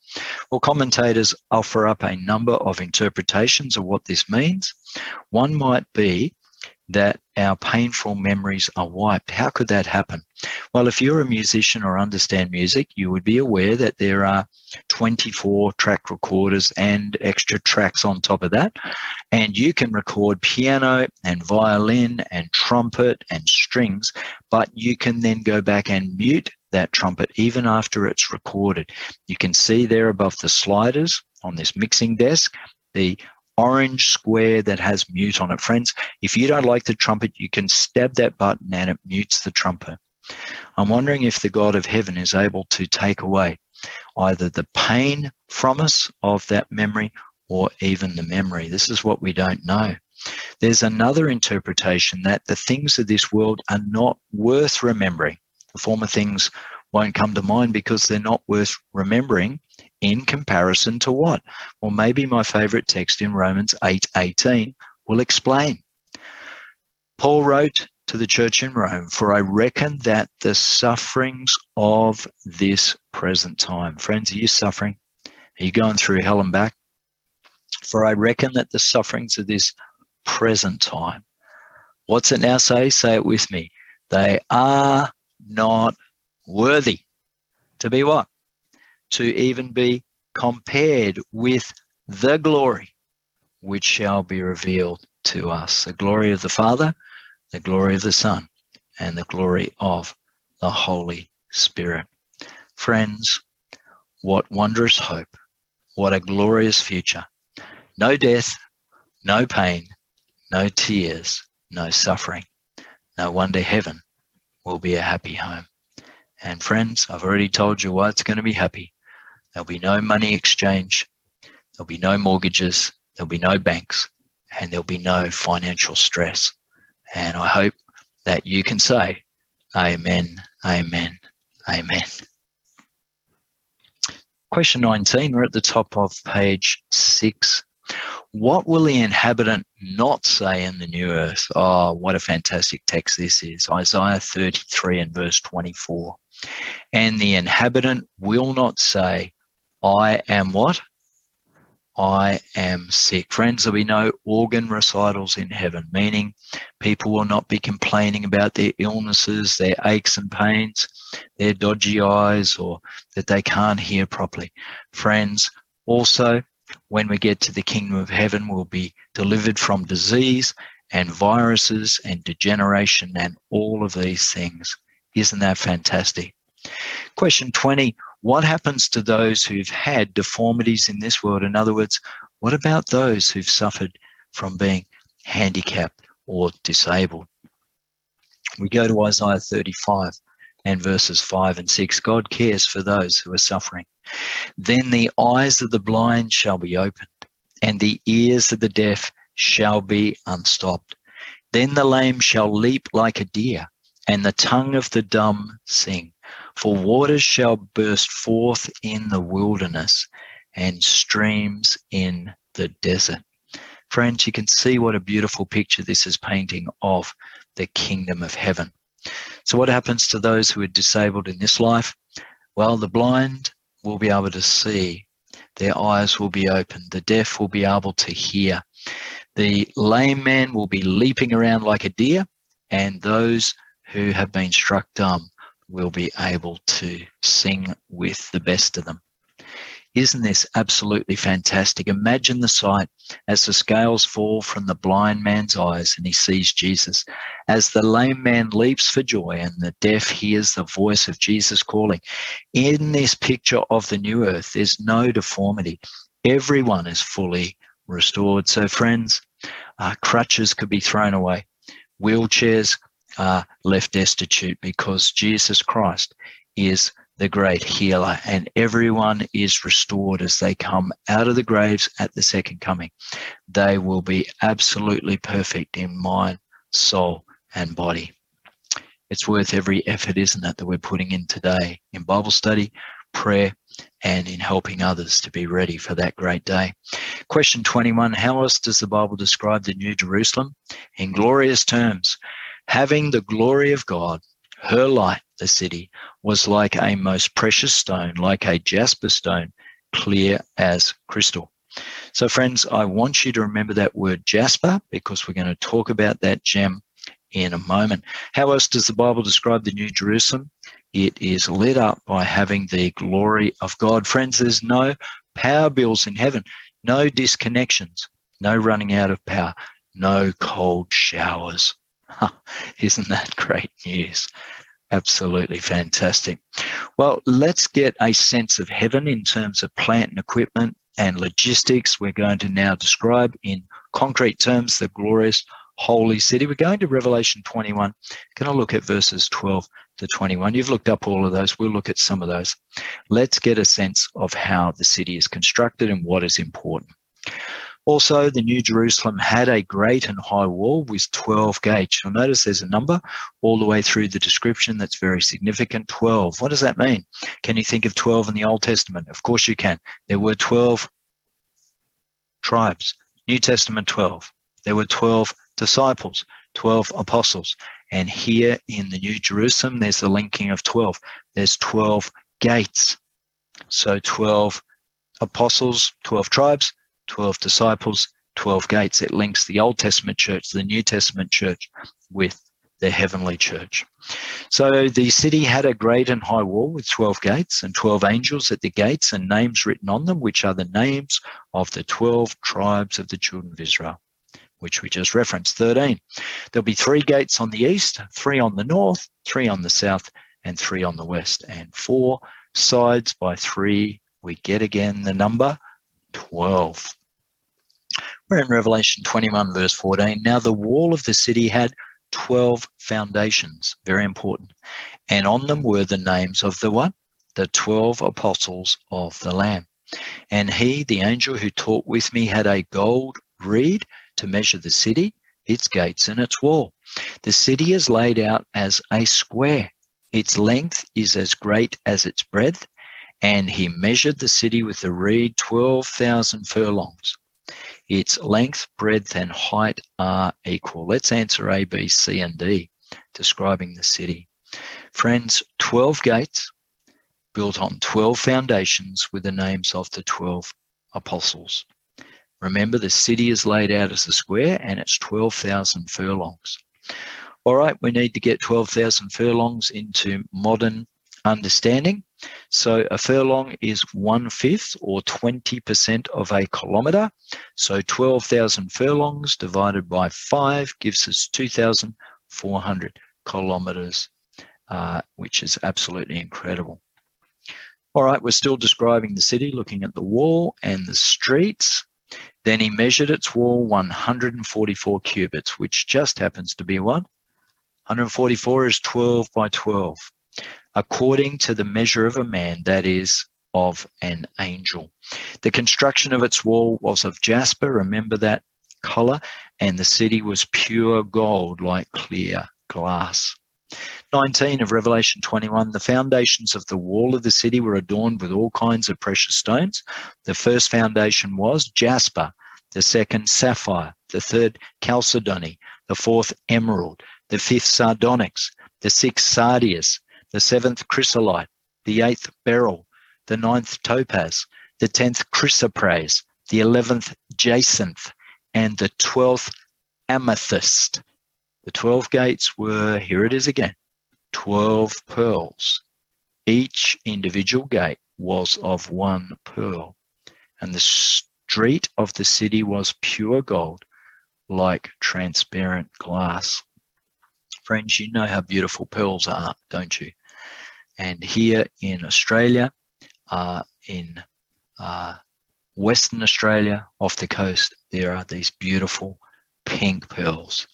Well, commentators offer up a number of interpretations of what this means. One might be that our painful memories are wiped. How could that happen? Well, if you're a musician or understand music, you would be aware that there are 24 track recorders and extra tracks on top of that. And you can record piano and violin and trumpet and strings, but you can then go back and mute that trumpet even after it's recorded. You can see there above the sliders on this mixing desk the orange square that has mute on it. Friends, if you don't like the trumpet, you can stab that button and it mutes the trumpet. I'm wondering if the God of heaven is able to take away either the pain from us of that memory or even the memory. This is what we don't know. There's another interpretation that the things of this world are not worth remembering. The former things won't come to mind because they're not worth remembering in comparison to what? Well, maybe my favorite text in Romans 8 18 will explain. Paul wrote to the church in Rome, For I reckon that the sufferings of this present time, friends, are you suffering? Are you going through hell and back? For I reckon that the sufferings of this present time, what's it now say? Say it with me. They are not worthy to be what? to even be compared with the glory which shall be revealed to us the glory of the Father, the glory of the Son, and the glory of the Holy Spirit. Friends, what wondrous hope, what a glorious future. No death, no pain, no tears, no suffering. No wonder heaven will be a happy home. And friends, I've already told you why it's going to be happy. There'll be no money exchange. There'll be no mortgages. There'll be no banks and there'll be no financial stress. And I hope that you can say, Amen, Amen, Amen. Question 19, we're at the top of page six. What will the inhabitant not say in the new earth? Oh, what a fantastic text this is. Isaiah 33 and verse 24. And the inhabitant will not say, I am what? I am sick. Friends, there'll be no organ recitals in heaven, meaning people will not be complaining about their illnesses, their aches and pains, their dodgy eyes, or that they can't hear properly. Friends, also, when we get to the kingdom of heaven, we'll be delivered from disease and viruses and degeneration and all of these things. Isn't that fantastic? Question 20 what happens to those who've had deformities in this world? In other words, what about those who've suffered from being handicapped or disabled? We go to Isaiah 35 and verses 5 and 6. God cares for those who are suffering. Then the eyes of the blind shall be opened, and the ears of the deaf shall be unstopped. Then the lame shall leap like a deer, and the tongue of the dumb sing. For waters shall burst forth in the wilderness and streams in the desert. Friends, you can see what a beautiful picture this is painting of the kingdom of heaven. So, what happens to those who are disabled in this life? Well, the blind will be able to see, their eyes will be opened, the deaf will be able to hear. The lame man will be leaping around like a deer, and those who have been struck dumb will be able to sing with the best of them. Isn't this absolutely fantastic? Imagine the sight as the scales fall from the blind man's eyes and he sees Jesus, as the lame man leaps for joy and the deaf hears the voice of Jesus calling. In this picture of the new earth, there's no deformity. Everyone is fully restored. So, friends, uh, crutches could be thrown away, wheelchairs are left destitute because Jesus Christ is the great healer, and everyone is restored as they come out of the graves at the second coming. They will be absolutely perfect in mind, soul, and body. It's worth every effort, isn't it, that we're putting in today in Bible study, prayer, and in helping others to be ready for that great day. Question 21 How else does the Bible describe the New Jerusalem? In glorious terms, having the glory of God, her light, the city, was like a most precious stone, like a jasper stone, clear as crystal. So, friends, I want you to remember that word jasper because we're going to talk about that gem in a moment. How else does the Bible describe the New Jerusalem? It is lit up by having the glory of God. Friends, there's no power bills in heaven, no disconnections, no running out of power, no cold showers. <laughs> Isn't that great news? Absolutely fantastic. Well, let's get a sense of heaven in terms of plant and equipment and logistics. We're going to now describe in concrete terms the glorious holy city. We're going to Revelation 21. Going to look at verses 12 to 21. You've looked up all of those. We'll look at some of those. Let's get a sense of how the city is constructed and what is important. Also, the New Jerusalem had a great and high wall with 12 gates. You'll notice there's a number all the way through the description that's very significant 12. What does that mean? Can you think of 12 in the Old Testament? Of course you can. There were 12 tribes. New Testament 12. There were 12 disciples, 12 apostles. And here in the New Jerusalem, there's the linking of 12. There's 12 gates. So 12 apostles, 12 tribes, 12 disciples, 12 gates. It links the Old Testament church, the New Testament church with the heavenly church. So the city had a great and high wall with 12 gates and 12 angels at the gates and names written on them, which are the names of the 12 tribes of the children of Israel, which we just referenced. 13. There'll be three gates on the east, three on the north, three on the south, and three on the west, and four sides by three. We get again the number 12. We're in Revelation 21, verse 14. Now the wall of the city had 12 foundations, very important. And on them were the names of the what? The 12 apostles of the Lamb. And he, the angel who talked with me, had a gold reed to measure the city, its gates, and its wall. The city is laid out as a square. Its length is as great as its breadth, and he measured the city with the reed 12,000 furlongs. Its length, breadth, and height are equal. Let's answer A, B, C, and D, describing the city. Friends, 12 gates built on 12 foundations with the names of the 12 apostles. Remember, the city is laid out as a square and it's 12,000 furlongs. All right, we need to get 12,000 furlongs into modern understanding. So a furlong is one fifth or 20% of a kilometre. So 12,000 furlongs divided by five gives us 2,400 kilometres, uh, which is absolutely incredible. All right, we're still describing the city, looking at the wall and the streets. Then he measured its wall 144 cubits, which just happens to be what? 144 is 12 by 12 according to the measure of a man, that is, of an angel. The construction of its wall was of jasper, remember that color, and the city was pure gold like clear glass. 19 of Revelation 21, the foundations of the wall of the city were adorned with all kinds of precious stones. The first foundation was jasper, the second sapphire, the third chalcedony, the fourth emerald, the fifth sardonyx, the sixth sardius, the seventh chrysolite, the eighth beryl, the ninth topaz, the tenth chrysoprase, the eleventh jacinth, and the 12th amethyst. The 12 gates were, here it is again, 12 pearls. Each individual gate was of one pearl, and the street of the city was pure gold, like transparent glass. Friends, you know how beautiful pearls are, don't you? And here in Australia, uh, in uh, Western Australia, off the coast, there are these beautiful pink pearls.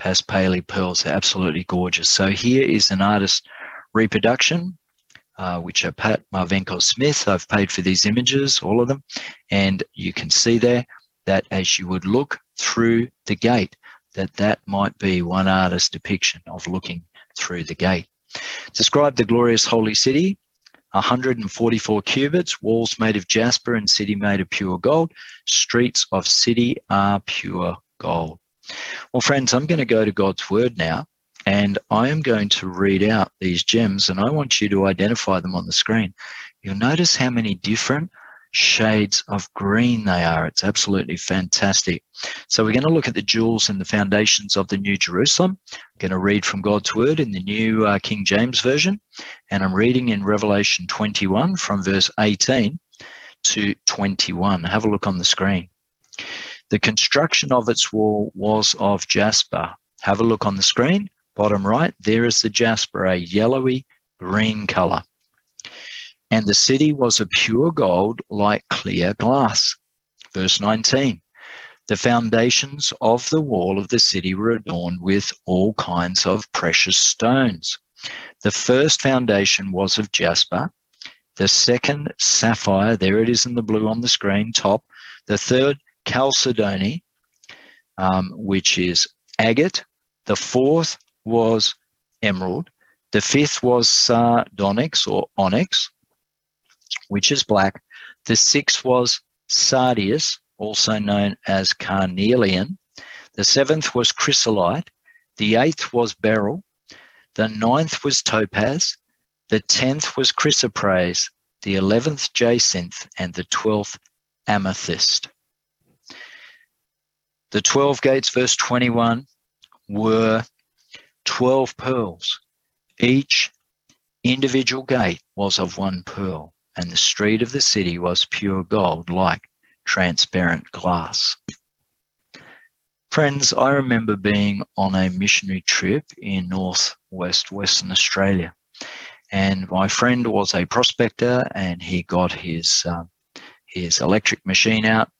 Paspaley pearls are absolutely gorgeous. So here is an artist reproduction, uh, which are Pat Marvenko Smith. I've paid for these images, all of them. And you can see there that as you would look through the gate, that that might be one artist's depiction of looking through the gate. Describe the glorious holy city 144 cubits, walls made of jasper and city made of pure gold. Streets of city are pure gold. Well, friends, I'm going to go to God's word now and I am going to read out these gems and I want you to identify them on the screen. You'll notice how many different shades of green they are. It's absolutely fantastic. So we're going to look at the jewels and the foundations of the New Jerusalem. I'm going to read from God's Word in the New uh, King James Version, and I'm reading in Revelation 21 from verse 18 to 21. Have a look on the screen. The construction of its wall was of jasper. Have a look on the screen, bottom right. There is the jasper, a yellowy green color and the city was of pure gold like clear glass. Verse 19 The foundations of the wall of the city were adorned with all kinds of precious stones. The first foundation was of jasper, the second, sapphire, there it is in the blue on the screen, top. The third, chalcedony, um, which is agate. The fourth was emerald. The fifth was sardonyx or onyx which is black. The sixth was sardius, also known as carnelian. The seventh was chrysolite. The eighth was beryl. The ninth was topaz. The tenth was chrysoprase. The eleventh jacinth. And the twelfth amethyst. The 12 gates, verse 21, were 12 pearls. Each individual gate was of one pearl and the street of the city was pure gold like transparent glass. Friends, I remember being on a missionary trip in northwest Western Australia. And my friend was a prospector and he got his, uh, his electric machine out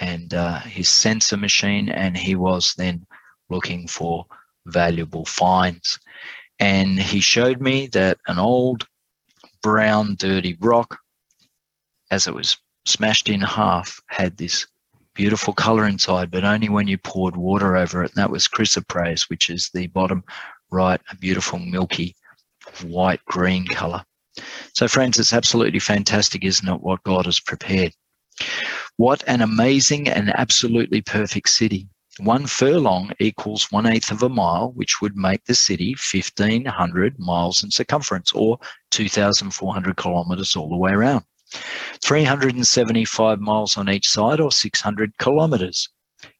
and uh, his sensor machine, and he was then looking for valuable finds. And he showed me that an old brown, dirty rock, as it was smashed in half, had this beautiful color inside, but only when you poured water over it. And that was chrysoprase, which is the bottom right, a beautiful milky white green color. So, friends, it's absolutely fantastic, isn't it, what God has prepared? What an amazing and absolutely perfect city. One furlong equals one eighth of a mile, which would make the city 1,500 miles in circumference or 2,400 kilometers all the way around. 375 miles on each side or 600 kilometers,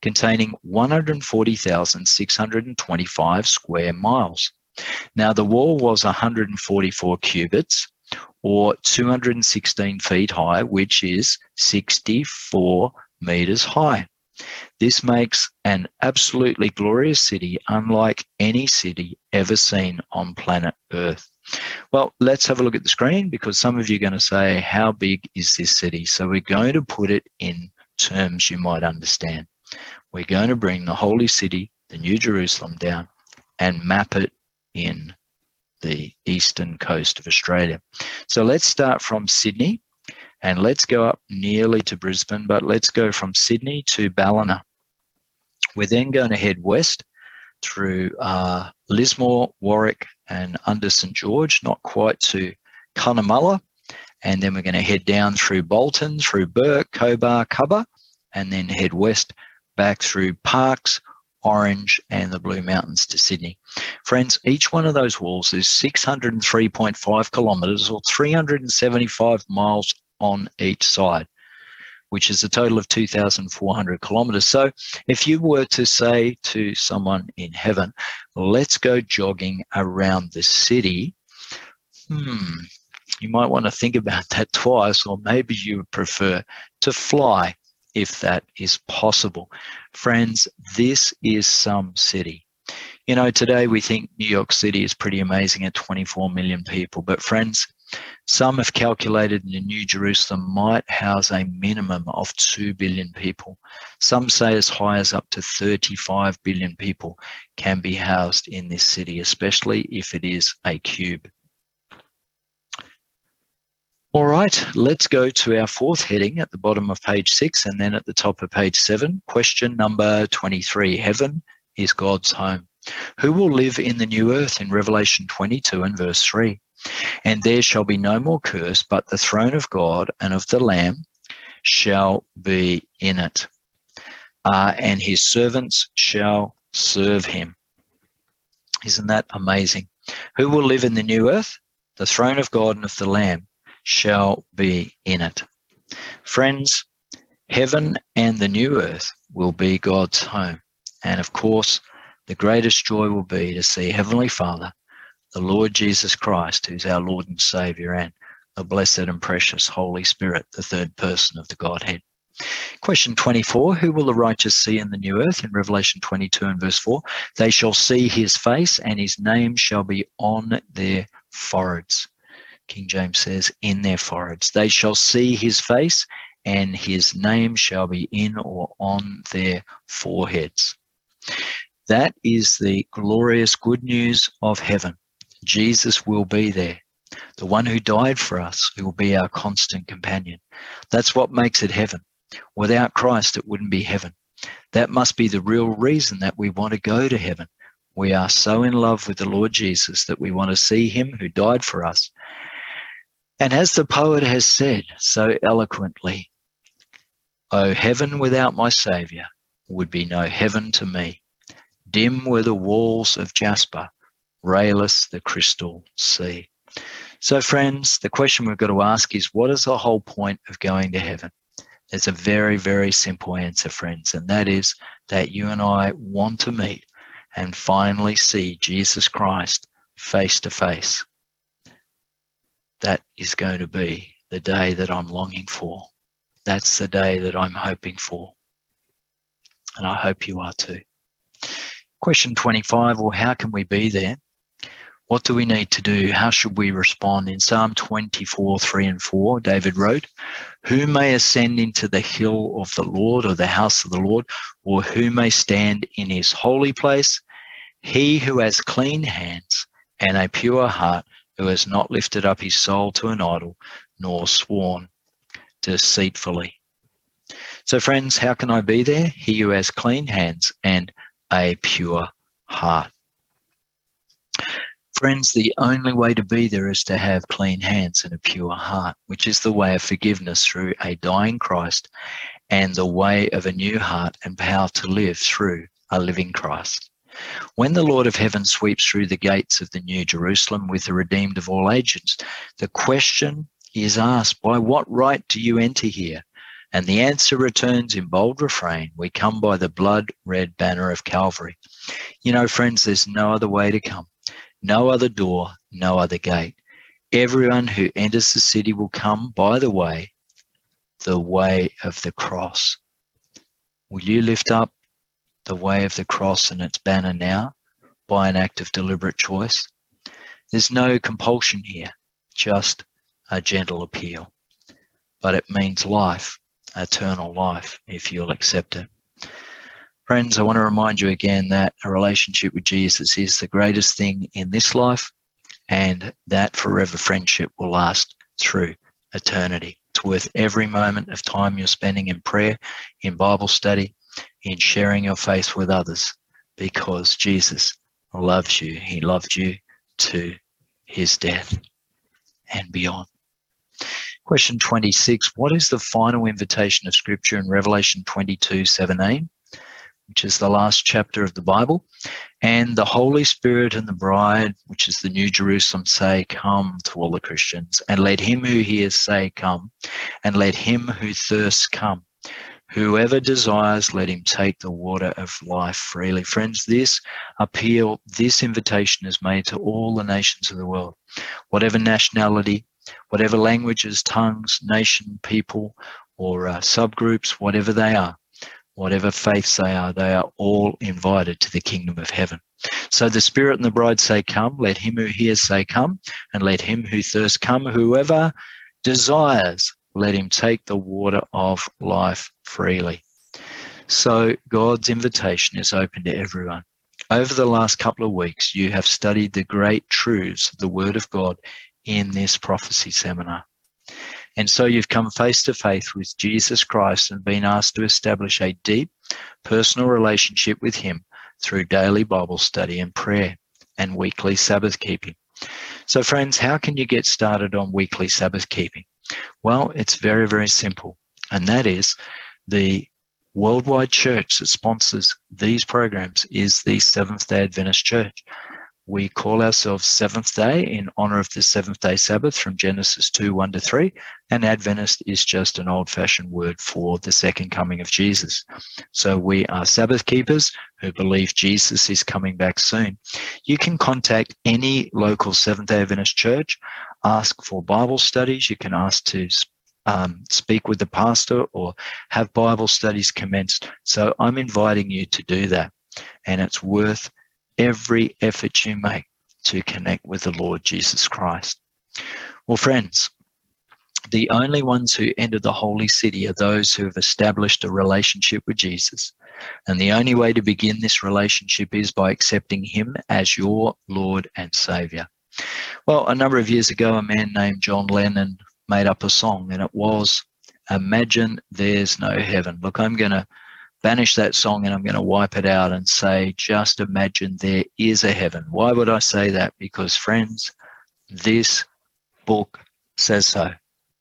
containing 140,625 square miles. Now, the wall was 144 cubits or 216 feet high, which is 64 meters high. This makes an absolutely glorious city unlike any city ever seen on planet Earth. Well, let's have a look at the screen because some of you are going to say, How big is this city? So we're going to put it in terms you might understand. We're going to bring the holy city, the New Jerusalem, down and map it in the eastern coast of Australia. So let's start from Sydney and let's go up nearly to Brisbane, but let's go from Sydney to Ballina. We're then going to head west through uh, Lismore, Warwick, and under St George, not quite to Cunnamulla. And then we're going to head down through Bollon, through Bourke, Cobar, Cubber, and then head west back through Parkes, Orange, and the Blue Mountains to Sydney. Friends, each one of those walls is 603.5 kilometres or 375 miles on each side. which is a total of 2,400 kilometers. So if you were to say to someone in heaven, let's go jogging around the city, hmm, you might want to think about that <laughs> twice, or maybe you would prefer to fly if that is possible. Friends, this is some city. You know, today we think New York City is pretty amazing at 24 million people, but friends, some have calculated the New Jerusalem might house a minimum of 2 billion people. Some say as high as up to 35 billion people can be housed in this city, especially if it is a cube. All right, let's go to our fourth heading at the bottom of page six and then at the top of page seven. Question number 23 Heaven is God's home. Who will live in the new earth in Revelation 22 and verse 3? And there shall be no more curse, but the throne of God and of the Lamb shall be in it, uh, and his servants shall serve him. Isn't that amazing? Who will live in the new earth? The throne of God and of the Lamb shall be in it. Friends, heaven and the new earth will be God's home. And of course, the greatest joy will be to see Heavenly Father, the Lord Jesus Christ, who's our Lord and Savior, and the blessed and precious Holy Spirit, the third person of the Godhead. Question 24 Who will the righteous see in the new earth? In Revelation 22 and verse 4, they shall see his face, and his name shall be on their foreheads. King James says, in their foreheads. They shall see his face, and his name shall be in or on their foreheads. That is the glorious good news of heaven. Jesus will be there. The one who died for us, who will be our constant companion. That's what makes it heaven. Without Christ, it wouldn't be heaven. That must be the real reason that we want to go to heaven. We are so in love with the Lord Jesus that we want to see him who died for us and as the poet has said so eloquently, O heaven without my Saviour would be no heaven to me. Dim were the walls of jasper, rayless the crystal sea. So, friends, the question we've got to ask is what is the whole point of going to heaven? There's a very, very simple answer, friends, and that is that you and I want to meet and finally see Jesus Christ face to face that is going to be the day that I'm longing for. That's the day that I'm hoping for. And I hope you are too. Question 25 Well, how can we be there? What do we need to do? How should we respond? In Psalm 24, 3 and 4, David wrote, Who may ascend into the hill of the Lord or the house of the Lord, or who may stand in his holy place? He who has clean hands and a pure heart, who has not lifted up his soul to an idol, nor sworn deceitfully. So, friends, how can I be there? He who has clean hands and a pure heart. Friends, the only way to be there is to have clean hands and a pure heart, which is the way of forgiveness through a dying Christ and the way of a new heart and power to live through a living Christ. When the Lord of heaven sweeps through the gates of the New Jerusalem with the redeemed of all ages, the question is asked, By what right do you enter here? And the answer returns in bold refrain We come by the blood red banner of Calvary. You know, friends, there's no other way to come, no other door, no other gate. Everyone who enters the city will come by the way, the way of the cross. Will you lift up the way of the cross and its banner now by an act of deliberate choice. There's no compulsion here, just a gentle appeal. But it means life, eternal life, if you'll accept it. Friends, I want to remind you again that a relationship with Jesus is the greatest thing in this life, and that forever friendship will last through eternity. It's worth every moment of time you're spending in prayer, in Bible study, in sharing your faith with others because Jesus loves you. He loved you to his death and beyond. Question 26 What is the final invitation of Scripture in Revelation 22 17? Which is the last chapter of the Bible, and the Holy Spirit and the bride, which is the New Jerusalem, say, Come to all the Christians, and let him who hears say, Come, and let him who thirsts come. Whoever desires, let him take the water of life freely. Friends, this appeal, this invitation is made to all the nations of the world, whatever nationality, whatever languages, tongues, nation, people, or uh, subgroups, whatever they are whatever faiths they are, they are all invited to the kingdom of heaven. So the Spirit and the bride say, Come, let him who hears say, Come, and let him who thirsts come. Whoever desires, let him take the water of life freely. So God's invitation is open to everyone. Over the last couple of weeks, you have studied the great truths of the Word of God in this prophecy seminar. And so you've come face to face with Jesus Christ and been asked to establish a deep personal relationship with Him through daily Bible study and prayer and weekly Sabbath keeping. So, friends, how can you get started on weekly Sabbath keeping? Well, it's very, very simple. And that is the worldwide church that sponsors these programs is the Seventh day Adventist Church. We call ourselves Seventh day in honor of the seventh day Sabbath from Genesis 2 1 to 3. And Adventist is just an old fashioned word for the second coming of Jesus. So we are Sabbath keepers who believe Jesus is coming back soon. You can contact any local Seventh day Adventist church, ask for Bible studies. You can ask to um, speak with the pastor or have Bible studies commenced. So I'm inviting you to do that. And it's worth every effort you make to connect with the Lord Jesus Christ. Well, friends, the only ones who enter the holy city are those who have established a relationship with Jesus. And the only way to begin this relationship is by accepting him as your Lord and Savior. Well, a number of years ago, a man named John Lennon made up a song, and it was Imagine There's No Heaven. Look, I'm going to banish that song and I'm going to wipe it out and say, just imagine there is a heaven. Why would I say that? Because, friends, this book says so.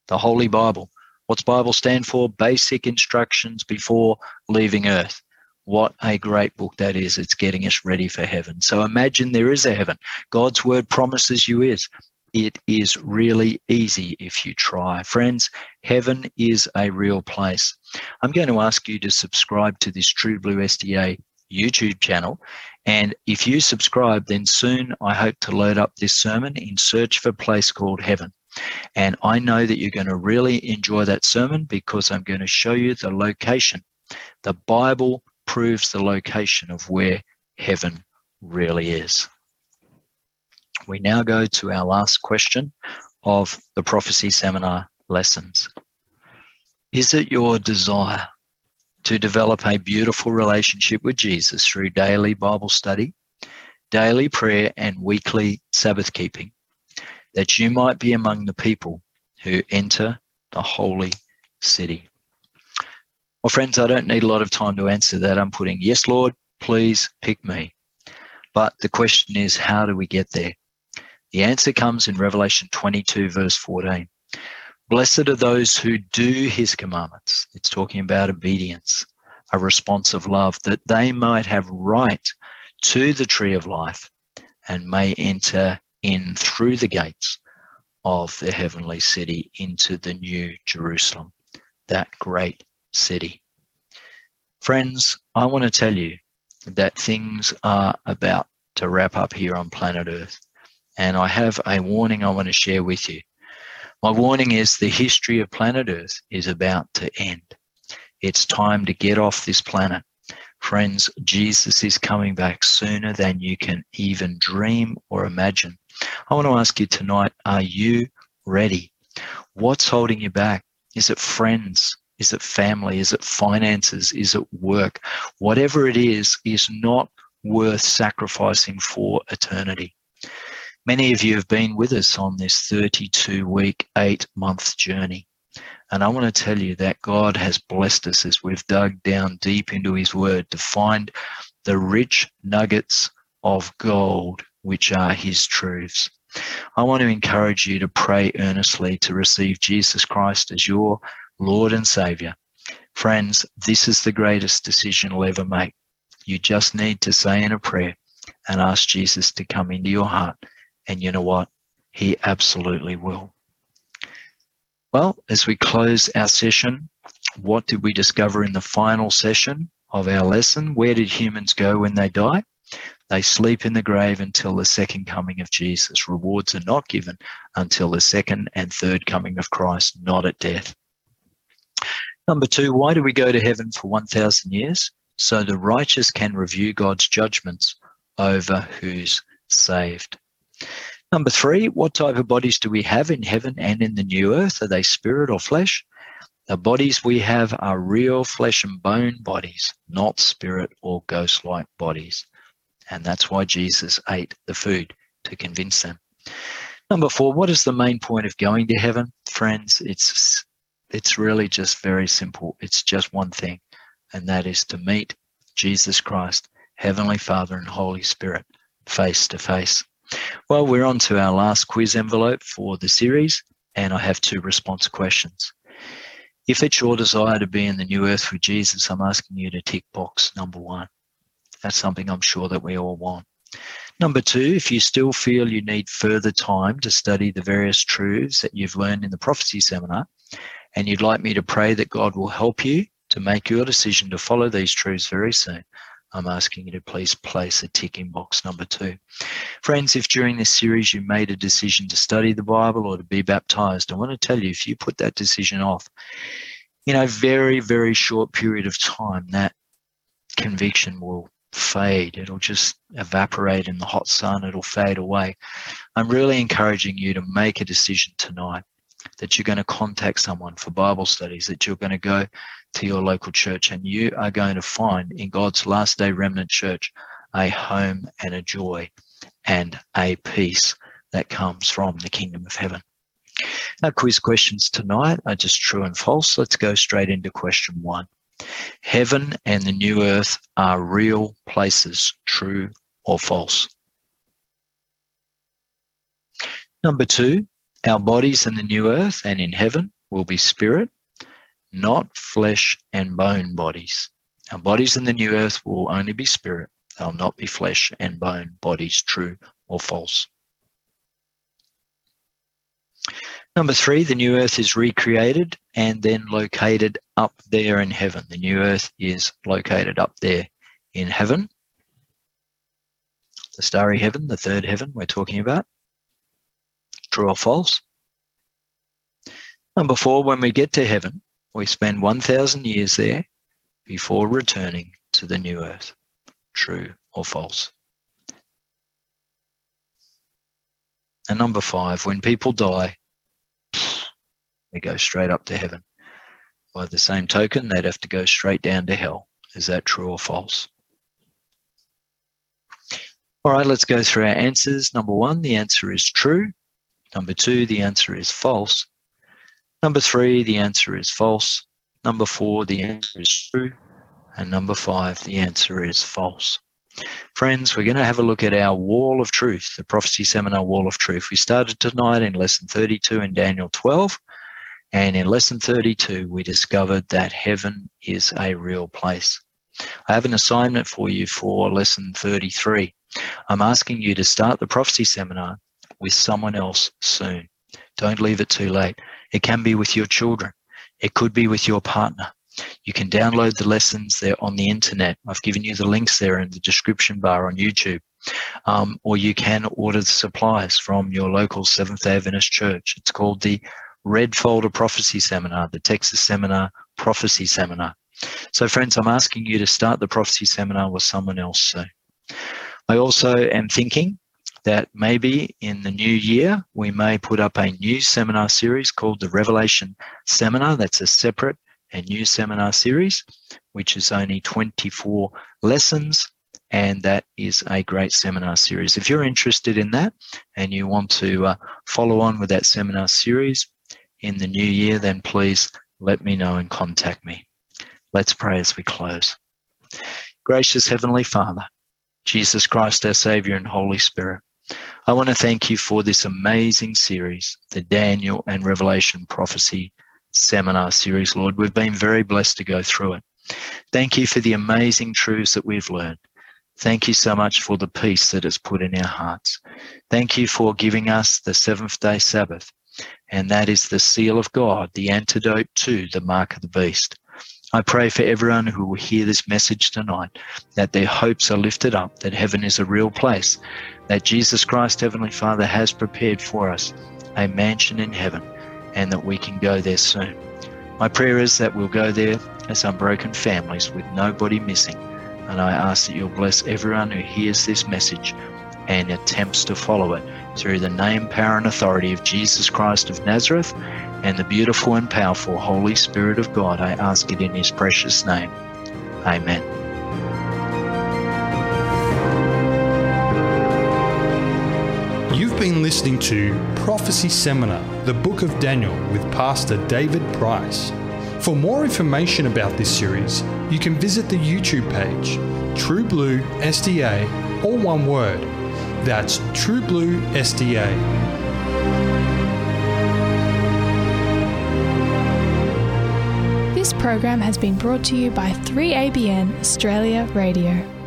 The Holy Bible. What's Bible stand for? Basic instructions before leaving earth. What a great book that is. It's getting us ready for heaven. So imagine there is a heaven. God's word promises you is. It is really easy if you try. Friends, heaven is a real place. I'm going to ask you to subscribe to this True Blue SDA YouTube channel. And if you subscribe, then soon I hope to load up this sermon in search of a place called heaven. And I know that you're going to really enjoy that sermon because I'm going to show you the location. The Bible proves the location of where heaven really is we now go to our last question of the prophecy seminar lessons. Is it your desire to develop a beautiful relationship with Jesus through daily Bible study, daily prayer, and weekly Sabbath keeping, that you might be among the people who enter the holy city? Well, friends, I don't need a lot of time to answer that. I'm putting, yes, Lord, please pick me. But the question is, how do we get there? The answer comes in Revelation 22, verse 14. Blessed are those who do his commandments. It's talking about obedience, a response of love, that they might have right to the tree of life and may enter in through the gates of the heavenly city into the new Jerusalem, that great city. Friends, I want to tell you that things are about to wrap up here on planet Earth and I have a warning I want to share with you. My warning is the history of planet Earth is about to end. It's time to get off this planet. Friends, Jesus is coming back sooner than you can even dream or imagine. I want to ask you tonight are you ready? What's holding you back? Is it friends? Is it family? Is it finances? Is it work? Whatever it is, is not worth sacrificing for eternity. Many of you have been with us on this 32 week, eight month journey. And I want to tell you that God has blessed us as we've dug down deep into His Word to find the rich nuggets of gold, which are His truths. I want to encourage you to pray earnestly to receive Jesus Christ as your Lord and Savior. Friends, this is the greatest decision you'll ever make. You just need to say in a prayer and ask Jesus to come into your heart. And you know what? He absolutely will. Well, as we close our session, what did we discover in the final session of our lesson? Where did humans go when they die? They sleep in the grave until the second coming of Jesus. Rewards are not given until the second and third coming of Christ, not at death. Number two, why do we go to heaven for 1,000 years? So the righteous can review God's judgments over who's saved. Number three, what type of bodies do we have in heaven and in the new earth? Are they spirit or flesh? The bodies we have are real flesh and bone bodies, not spirit or ghost like bodies. And that's why Jesus ate the food to convince them. Number four, what is the main point of going to heaven? Friends, it's it's really just very simple. It's just one thing, and that is to meet Jesus Christ, Heavenly Father, and Holy Spirit face to face. Well, we're on to our last quiz envelope for the series, and I have two response questions. If it's your desire to be in the new earth with Jesus, I'm asking you to tick box number one. That's something I'm sure that we all want. Number two, if you still feel you need further time to study the various truths that you've learned in the prophecy seminar, and you'd like me to pray that God will help you to make your decision to follow these truths very soon, I'm asking you to please place a tick in box number two. Friends, if during this series you made a decision to study the Bible or to be baptized, I want to tell you if you put that decision off, in a very, very short period of time, that conviction will fade. It'll just evaporate in the hot sun. It'll fade away. I'm really encouraging you to make a decision tonight that you're going to contact someone for Bible studies, that you're going to go to your local church and you are going to find in God's last day remnant church a home and a joy and a peace that comes from the kingdom of heaven. Our quiz questions tonight are just true and false. Let's go straight into question one. Heaven and the new earth are real places, true or false? Number two, our bodies in the new earth and in heaven will be spirit, not flesh and bone bodies. Our bodies in the new earth will only be spirit. They'll not be flesh and bone bodies, true or false. Number three, the new earth is recreated and then located up there in heaven. The new earth is located up there in heaven. The starry heaven, the third heaven we're talking about. True or false? Number four, when we get to heaven, we spend 1,000 years there before returning to the new earth. True or false? And number five, when people die, they go straight up to heaven. By the same token, they'd have to go straight down to hell. Is that true or false? All right, let's go through our answers. Number one, the answer is true. Number two, the answer is false. Number three, the answer is false. Number four, the answer is true. And number five, the answer is false. Friends, we're going to have a look at our wall of truth, the prophecy seminar wall of truth. We started tonight in lesson 32 in Daniel 12. And in lesson 32, we discovered that heaven is a real place. I have an assignment for you for lesson 33. I'm asking you to start the prophecy seminar with someone else soon. Don't leave it too late. It can be with your children. It could be with your partner. You can download the lessons there on the internet. I've given you the links there in the description bar on YouTube. Um, or you can order the supplies from your local Seventh day Adventist church. It's called the Red Folder Prophecy Seminar, the Texas Seminar Prophecy Seminar. So, friends, I'm asking you to start the prophecy seminar with someone else soon. I also am thinking that maybe in the new year we may put up a new seminar series called the Revelation Seminar. That's a separate and new seminar series, which is only 24 lessons. And that is a great seminar series. If you're interested in that and you want to uh, follow on with that seminar series, in the new year, then please let me know and contact me. Let's pray as we close. Gracious Heavenly Father, Jesus Christ, our Savior and Holy Spirit, I want to thank you for this amazing series, the Daniel and Revelation Prophecy Seminar Series, Lord. We've been very blessed to go through it. Thank you for the amazing truths that we've learned. Thank you so much for the peace that it's put in our hearts. Thank you for giving us the seventh day Sabbath. And that is the seal of God, the antidote to the mark of the beast. I pray for everyone who will hear this message tonight that their hopes are lifted up, that heaven is a real place, that Jesus Christ, Heavenly Father, has prepared for us a mansion in heaven, and that we can go there soon. My prayer is that we'll go there as unbroken families with nobody missing. And I ask that you'll bless everyone who hears this message and attempts to follow it through the name, power, and authority of Jesus Christ of Nazareth and the beautiful and powerful Holy Spirit of God. I ask it in His precious name. Amen. You've been listening to Prophecy Seminar, the Book of Daniel, with Pastor David Price. For more information about this series, you can visit the YouTube page, True Blue SDA, all one word. That's True Blue SDA. This program has been brought to you by 3ABN Australia Radio.